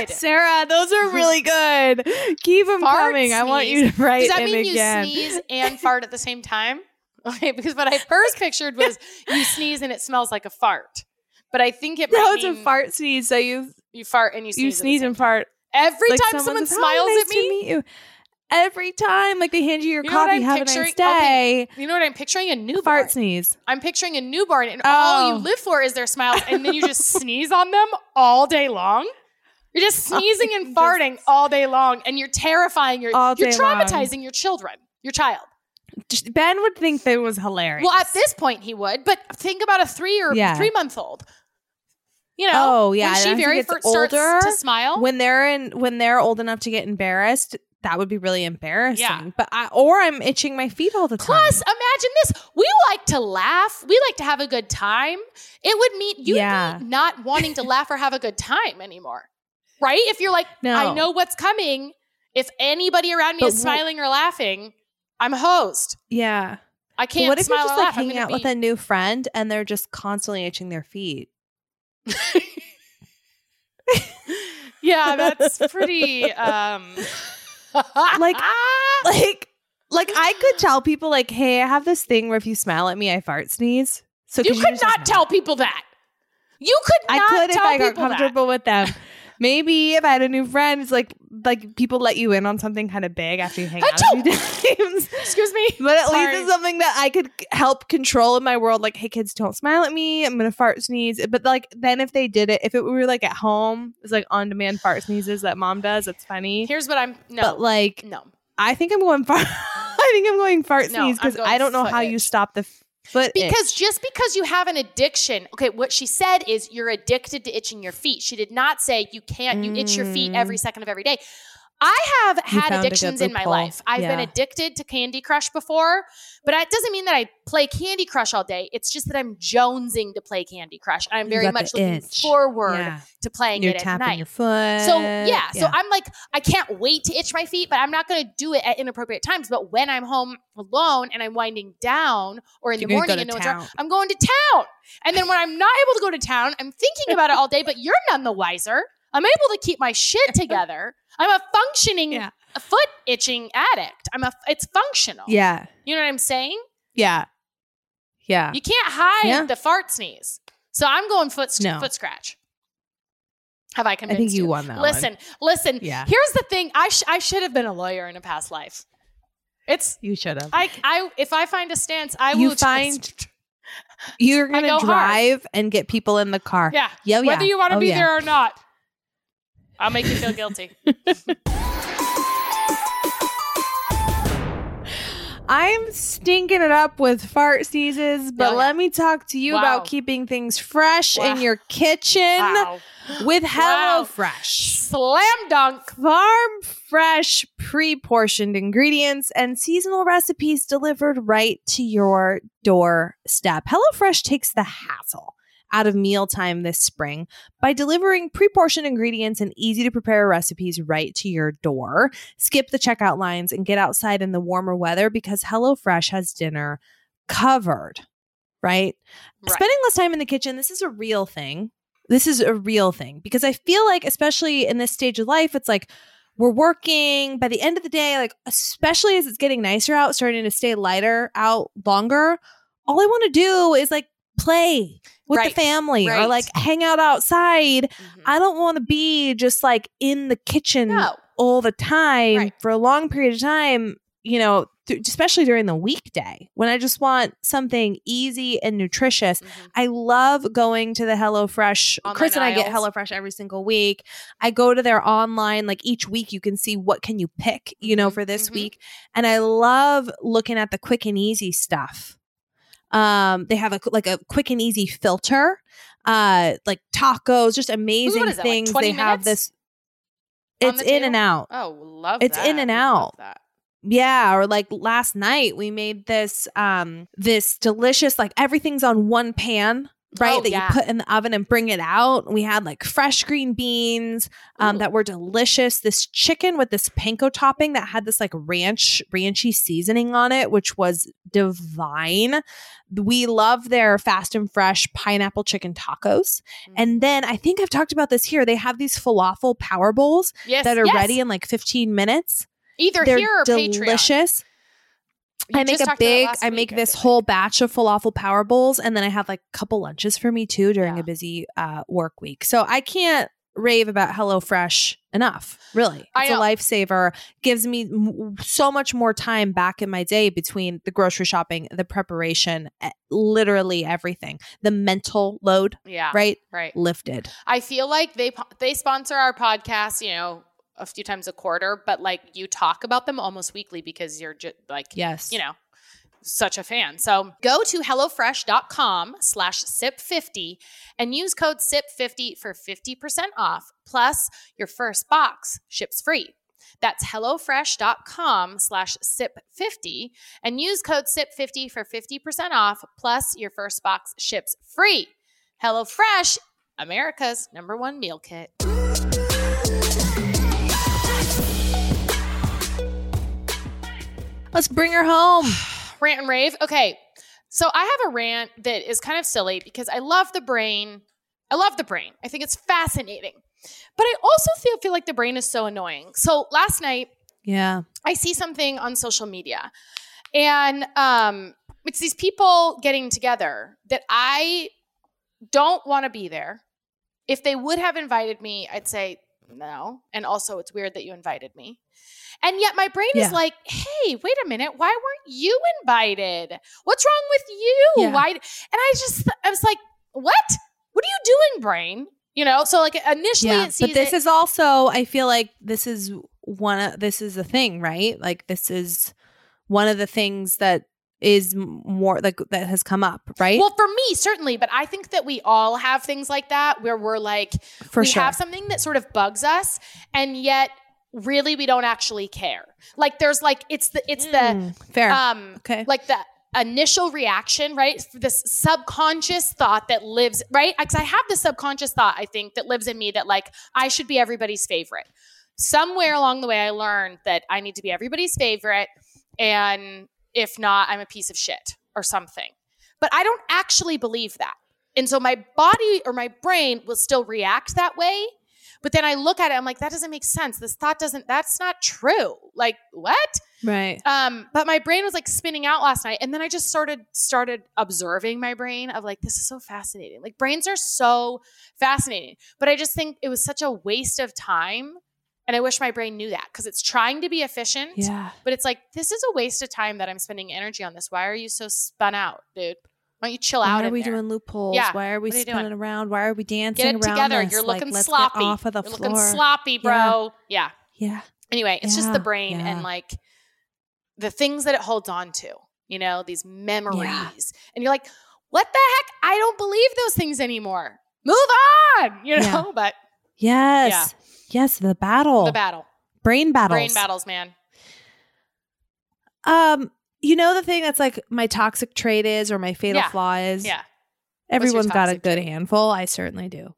god. Sarah, those are really good. Keep them Fart coming. I want you to write Does that mean again. you sneeze and fart at the same time? Okay, because what I first pictured was you sneeze and it smells like a fart. But I think it no, it's a fart sneeze. So you You fart and you sneeze. you sneeze and time. fart Every like time someone smiles "Hi, nice at me. Every time, like they hand you your You coffee, have a nice day. You know what I'm picturing? A newborn. Fart sneeze. I'm picturing a newborn, and all you Oh. live for is their smiles, and then you just [laughs] sneeze on them all day long. You're just oh, sneezing and [laughs] farting all day long, and you're terrifying your, All you're day long. traumatizing your children, your child. Ben would think that was hilarious. Well, at this point, he would, but think about a three or Yeah. three month old. You know, Oh, yeah, when she very first older, starts to smile. when they're in when they're old enough to get embarrassed, that would be really embarrassing. Yeah. But I or I'm itching my feet all the time. Plus, imagine this: we like to laugh, we like to have a good time. It would mean you Yeah. be not wanting to laugh or have a good time anymore, right? If you're like, No. I know what's coming. If anybody around me But is smiling or laughing, I'm hosed. yeah. I can't what if you're just like hanging out with a new friend and they're just constantly itching their feet? [laughs] yeah, that's pretty. Um, [laughs] Like- [laughs] Like like I could tell people like, hey, I have this thing where if you smile at me, I fart sneeze. So you could just not tell people that. You could not I could if I got people that. comfortable with them. Maybe if I had a new friend, it's like like people let you in on something kind of big after you hang out a few times. Excuse me. But at Sorry. least it's something that I could help control in my world. Like, hey, kids, don't smile at me. I'm gonna fart sneeze. But like, then if they did it, if it were like at home, it's like on demand fart sneezes that mom does. It's funny. Here's what I'm. No, But like, no. I think I'm going fart. [laughs] I think I'm going fart No, sneeze because I don't know how you stop the itch. Because just because you have an addiction, okay, what she said is you're addicted to itching your feet. She did not say you can't, you itch your feet Mm. every second of every day. I have You had found a good addictions in my life. I've been addicted to Candy Crush before, but it doesn't mean that I play Candy Crush all day. It's just that I'm jonesing to play Candy Crush. I'm very much looking itch. forward Yeah. to playing You're it at night. your foot. So yeah, so I'm like, I can't wait to itch my feet, but I'm not going to do it at inappropriate times. But when I'm home alone and I'm winding down, or in You're the morning and no one's around. I'm going to town. And then when I'm not able to go to town, I'm thinking about it all day. But you're none the wiser. I'm able to keep my shit [laughs] together. I'm a functioning Yeah. a foot itching addict. I'm a. It's functional. Yeah. You know what I'm saying? Yeah. Yeah. You can't hide Yeah. the fart sneeze. So I'm going foot No. foot scratch. Have I convinced I think you won that one. Listen, listen. Yeah. Here's the thing. I sh- I should have been a lawyer in a past life. It's You should have. I I if I find a stance, I You will find- just- You're gonna go hard. drive and get people in the car. yeah. Yeah, yeah. Whether you want to Oh, be yeah. there or not, I'll make you feel guilty. [laughs] I'm stinking it up with fart sneezes, but Oh, yeah. let me talk to you Wow. about keeping things fresh Wow. in your kitchen wow. with. HelloFresh. Slam dunk. Farm fresh, pre portioned ingredients and seasonal recipes delivered right to your doorstep. HelloFresh takes the hassle out of mealtime this spring by delivering pre portioned ingredients and easy to prepare recipes right to your door. Skip the checkout lines and get outside in the warmer weather because HelloFresh has dinner covered, right? Right. Spending less time in the kitchen, this is a real thing. This is a real thing because I feel like, especially in this stage of life, it's like we're working by the end of the day, like, especially as it's getting nicer out, starting to stay lighter out longer. All I want to do is like play with Right, the family or like hang out outside. Mhm. I don't want to be just like in the kitchen No. all the time Right. for a long period of time, you know, th- especially during the weekday when I just want something easy and nutritious. Mhm. I love going to the HelloFresh. Online Chris and I get. HelloFresh every single week. I go to their online, like each week you can see what can you pick, you know, Mhm, for this mhm. week. And I love looking at the quick and easy stuff. Um, they have a like a quick and easy filter, uh, like tacos, just amazing is that, like things. they have this. It's in and out. Oh, love It's that. in and out. Yeah, or like last night we made this um this delicious like everything's on one pan, right? Oh, that yeah. you put in the oven and bring it out. We had like fresh green beans um that were delicious. This chicken with this panko topping that had this like ranch ranchy seasoning on it, which was divine. We love their fast and fresh pineapple chicken tacos. Mm. And then I think I've talked about this here. They have these falafel power bowls yes, that are yes. ready in like 15 minutes. Either They're here or Patreon. You I make a talked about it big, I week, make I this whole batch of falafel power bowls, and then I have like a couple lunches for me too during Yeah. a busy uh, work week. So I can't rave about HelloFresh enough. Really, it's a lifesaver. Gives me m- so much more time back in my day between the grocery shopping, the preparation, eh, literally everything. The mental load, Yeah. right, Right. lifted. I feel like they they sponsor our podcast, you know, a few times a quarter, but like you talk about them almost weekly because you're just like Yes, you know, such a fan. So go to HelloFresh.com slash SIP50 and use code SIP50 for 50% off. Plus, your first box ships free. That's HelloFresh.com slash SIP50 and use code SIP50 for 50% off. Plus, your first box ships free. HelloFresh, America's number one meal kit. Let's bring her home. [sighs] rant and rave. Okay. So I have a rant that is kind of silly because I love the brain. I love the brain. I think it's fascinating. But I also feel, feel like the brain is so annoying. So last night, Yeah, I see something on social media, and um, it's these people getting together that I don't want to be there. If they would have invited me, I'd say no. And also, it's weird that you invited me. And yet, my brain Yeah. is like, hey, wait a minute. Why weren't you invited? What's wrong with you? Yeah. Why? And I just, I was like, what? What are you doing, brain? You know, so like initially yeah. But this it- is also, I feel like this is one of this is the thing, right? Like this is one of the things that is more like that has come up, right? Well, for me, certainly, but I think that we all have things like that where we're like, For we sure. have something that sort of bugs us, and yet really we don't actually care. Like there's like it's the it's the Mm, fair. um okay. like the initial reaction, right? This subconscious thought that lives, right? Because I have this subconscious thought, I think, that lives in me that like I should be everybody's favorite. Somewhere along the way, I learned that I need to be everybody's favorite. And if not, I'm a piece of shit or something. But I don't actually believe that. And so my body or my brain will still react that way. But then I look at it, I'm like, that doesn't make sense. This thought doesn't, that's not true. Like, what? Right. Um, but my brain was like spinning out last night. And then I just started started observing my brain of like, this is so fascinating. Like brains are so fascinating. But I just think it was such a waste of time. And I wish my brain knew that because it's trying to be efficient. Yeah. But it's like, this is a waste of time that I'm spending energy on this. Why are you so spun out, dude? Why don't you chill out? Why are we there? doing loopholes? Yeah. Why are we are spinning doing? around? Why are we dancing Get it around together. this? You're Like, looking let's sloppy. Get off of the You're floor. looking sloppy, bro. Yeah. Yeah. Anyway, it's just the brain yeah. and like the things that it holds on to, you know, these memories. And you're like, what the heck? I don't believe those things anymore. Move on, you know? Yeah. [laughs] But Yes. Yes. The battle. the battle, Brain battles. brain battles, man. Um, you know the thing that's like my toxic trait is or my fatal Yeah. flaw is? Yeah. Everyone's got a good trait? handful. I certainly do.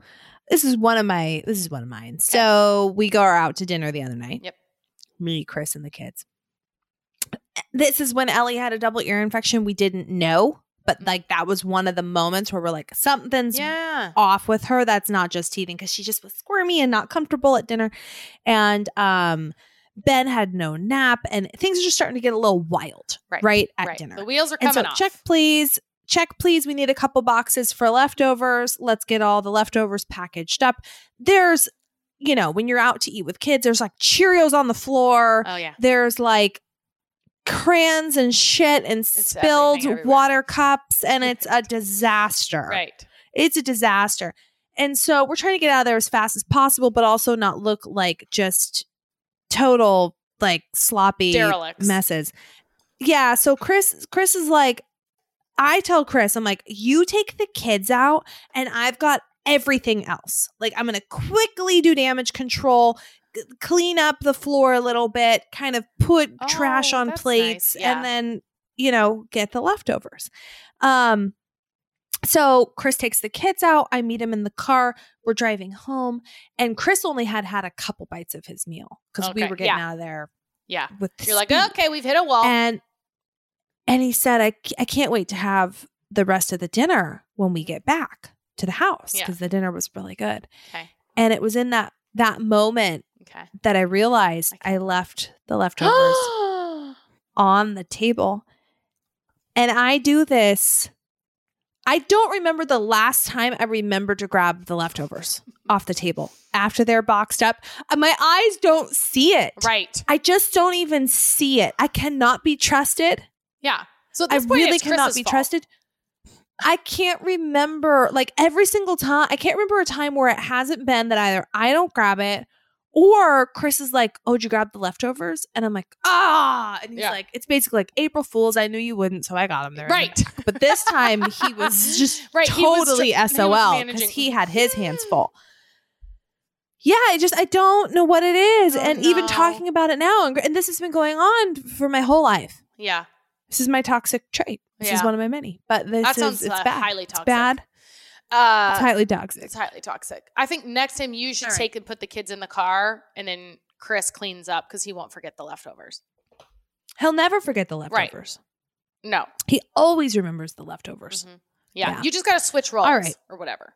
This is one of my this is one of mine. So we go out to dinner the other night. Yep. Me, Chris, and the kids. This is when Ellie had a double ear infection. We didn't know, but like that was one of the moments where we're like, something's Yeah. off with her. That's not just teething because she just was squirmy and not comfortable at dinner. And um Ben had no nap and things are just starting to get a little wild, Right. right, at right. dinner. The wheels are And coming so off. check please. Check please. We need a couple boxes for leftovers. Let's get all the leftovers packaged up. There's, you know, when you're out to eat with kids, there's like Cheerios on the floor. Oh, yeah. There's like crayons and shit and spilled water cups, and [laughs] it's a disaster. Right. It's a disaster. And so we're trying to get out of there as fast as possible, but also not look like just total like sloppy Derelicts. messes. Yeah. So Chris, Chris is like, I tell Chris, I'm like, you take the kids out, and I've got everything else. Like, I'm gonna quickly do damage control, clean up the floor a little bit, kind of put trash Oh, on plates, nice. Yeah. and then you know get the leftovers. Um. So Chris takes the kids out. I meet him in the car. We're driving home, and Chris only had had a couple bites of his meal because we were getting yeah. out of there Yeah. with. You're like, okay, we've hit a wall. and and he said I I can't wait to have the rest of the dinner when we get back to the house Yeah. because the dinner was really good Okay. and it was in that that moment okay. that i realized Okay. i left the [gasps] leftovers on the table and i do this i don't remember the last time i remembered to grab the leftovers off the table after they're boxed up Uh, my eyes don't see it right. i just don't even see it i cannot be trusted Yeah. So at I point, really cannot Chris's be fault. trusted. I can't remember like every single time. I can't remember a time where it hasn't been that either I don't grab it or Chris is like, "Oh, did you grab the leftovers?" And I'm like, "Ah!" And he's Yeah. like, "It's basically like April Fools. I knew you wouldn't, so I got him there." Right. [laughs] But this time he was [laughs] just Right, he was totally tr- SOL because managing- he had his hands full. Yeah, I just I don't know what it is, Oh, and even talking about it now, and, and this has been going on for my whole life. Yeah. This is my toxic trait. This is one of my many. But this That is sounds it's uh, bad. highly It's bad. Uh, It's highly toxic. It's highly toxic. I think next time you should All right. take and put the kids in the car, and then Chris cleans up because he won't forget the leftovers. He'll never forget the Right. leftovers. No. He always remembers the leftovers. Mhm. Yeah. Yeah. You just got to switch roles All right. or whatever.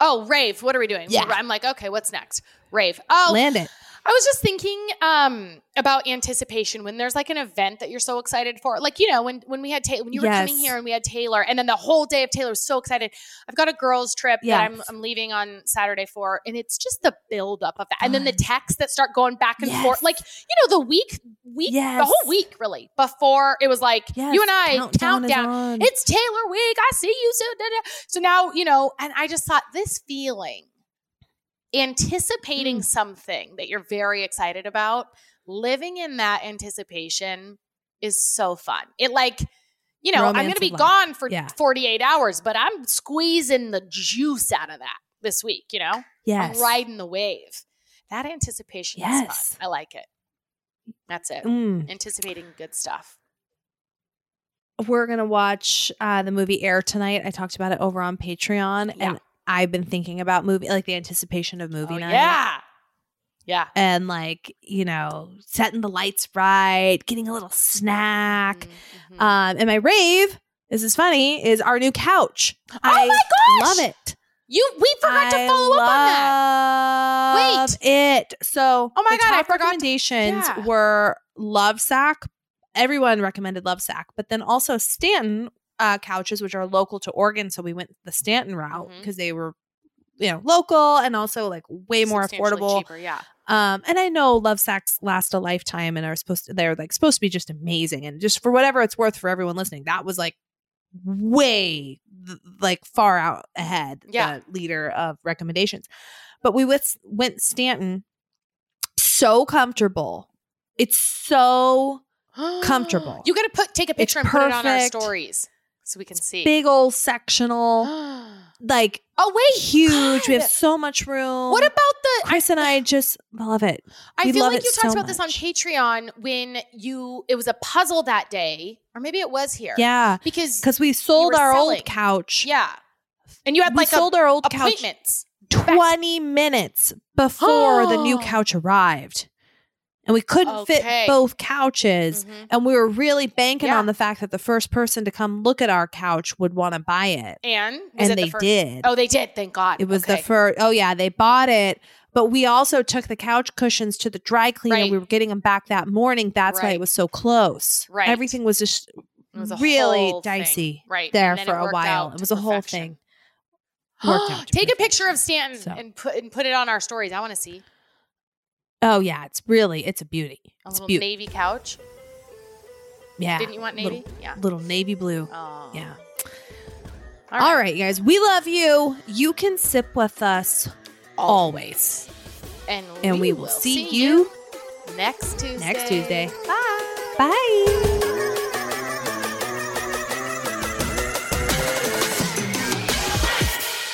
Oh, rave. What are we doing? Yeah. I'm like, okay, what's next? Rave. Oh, Land it. I was just thinking um, about anticipation when there's like an event that you're so excited for. Like, you know, when when we had Ta- when you were coming here and we had Taylor, and then the whole day of Taylor was so excited. I've got a girls' trip that I'm, I'm leaving on Saturday for, and it's just the buildup of that. And then the texts that start going back and Yes. forth. Like, you know, the week, week, the whole week really before it was like, Yes. you and I Countdown countdown. It's Taylor week. I see you soon. So now, you know, and I just thought this feeling, anticipating Mm. something that you're very excited about, living in that anticipation is so fun. It like, you know, I'm going to be gone for Yeah. 48 hours, but I'm squeezing the juice out of that this week, you know? yes. I'm riding the wave. That anticipation is Yes. fun. I like it. That's it. Mm. Anticipating good stuff. We're gonna watch uh, the movie Air tonight. I talked about it over on Patreon, Yeah. and I've been thinking about movie like the anticipation of movie Oh, night. yeah. Yeah. And like, you know, setting the lights right, getting a little snack. Mhm, mhm. Um, and my rave, this is funny, is our new couch. [gasps] oh I my gosh! love it. You we forgot to follow up on that. love it. So, Oh my the God, I forgot to- recommendations yeah. were Lovesac. Everyone recommended Lovesac, but then also Stanton uh, couches, which are local to Oregon. So we went the Stanton route because they were, you know, local and also like way more affordable. cheaper, yeah. Um, and I know Lovesacs last a lifetime and are supposed to they're like supposed to be just amazing. And just for whatever it's worth for everyone listening, that was like way like far out ahead Yeah. the leader of recommendations. But we with, went Stanton so comfortable. It's so [gasps] Comfortable. You got to put take a It's picture and put it on our stories so we can see. big old sectional, [gasps] like oh wait, huge. We have God. so much room. What about the? Chris and I [sighs] just love it. I we feel love like it you talked so about this on much. Patreon when you it was a puzzle that day, or maybe it was here. Yeah. because Because we sold were our selling. old couch. yeah, and you had we like sold a, our old couch appointments. 20 minutes before the new [gasps] couch arrived. And we couldn't Okay. fit both couches. Mhm. And we were really banking Yeah. on the fact that the first person to come look at our couch would want to buy it. And And the they first- did. Oh, they did. Thank God. It was the first. Oh yeah, they bought it, but we also took the couch cushions to the dry cleaner. Right. We were getting them back that morning. That's why it was so close. Right. Everything was just was really whole thing. dicey right there for a while. It was a whole thing. Worked out [gasps] to Take a picture of Stanton So. and put and put it on our stories. I want to see Oh yeah, it's really it's a beauty. a It's little navy couch. Yeah. Didn't you want navy? Little, yeah. little navy blue. Oh. Yeah. All All right, guys. We love you. You can sip with us always. And, And we will see you next Tuesday. next Tuesday. Bye. Bye.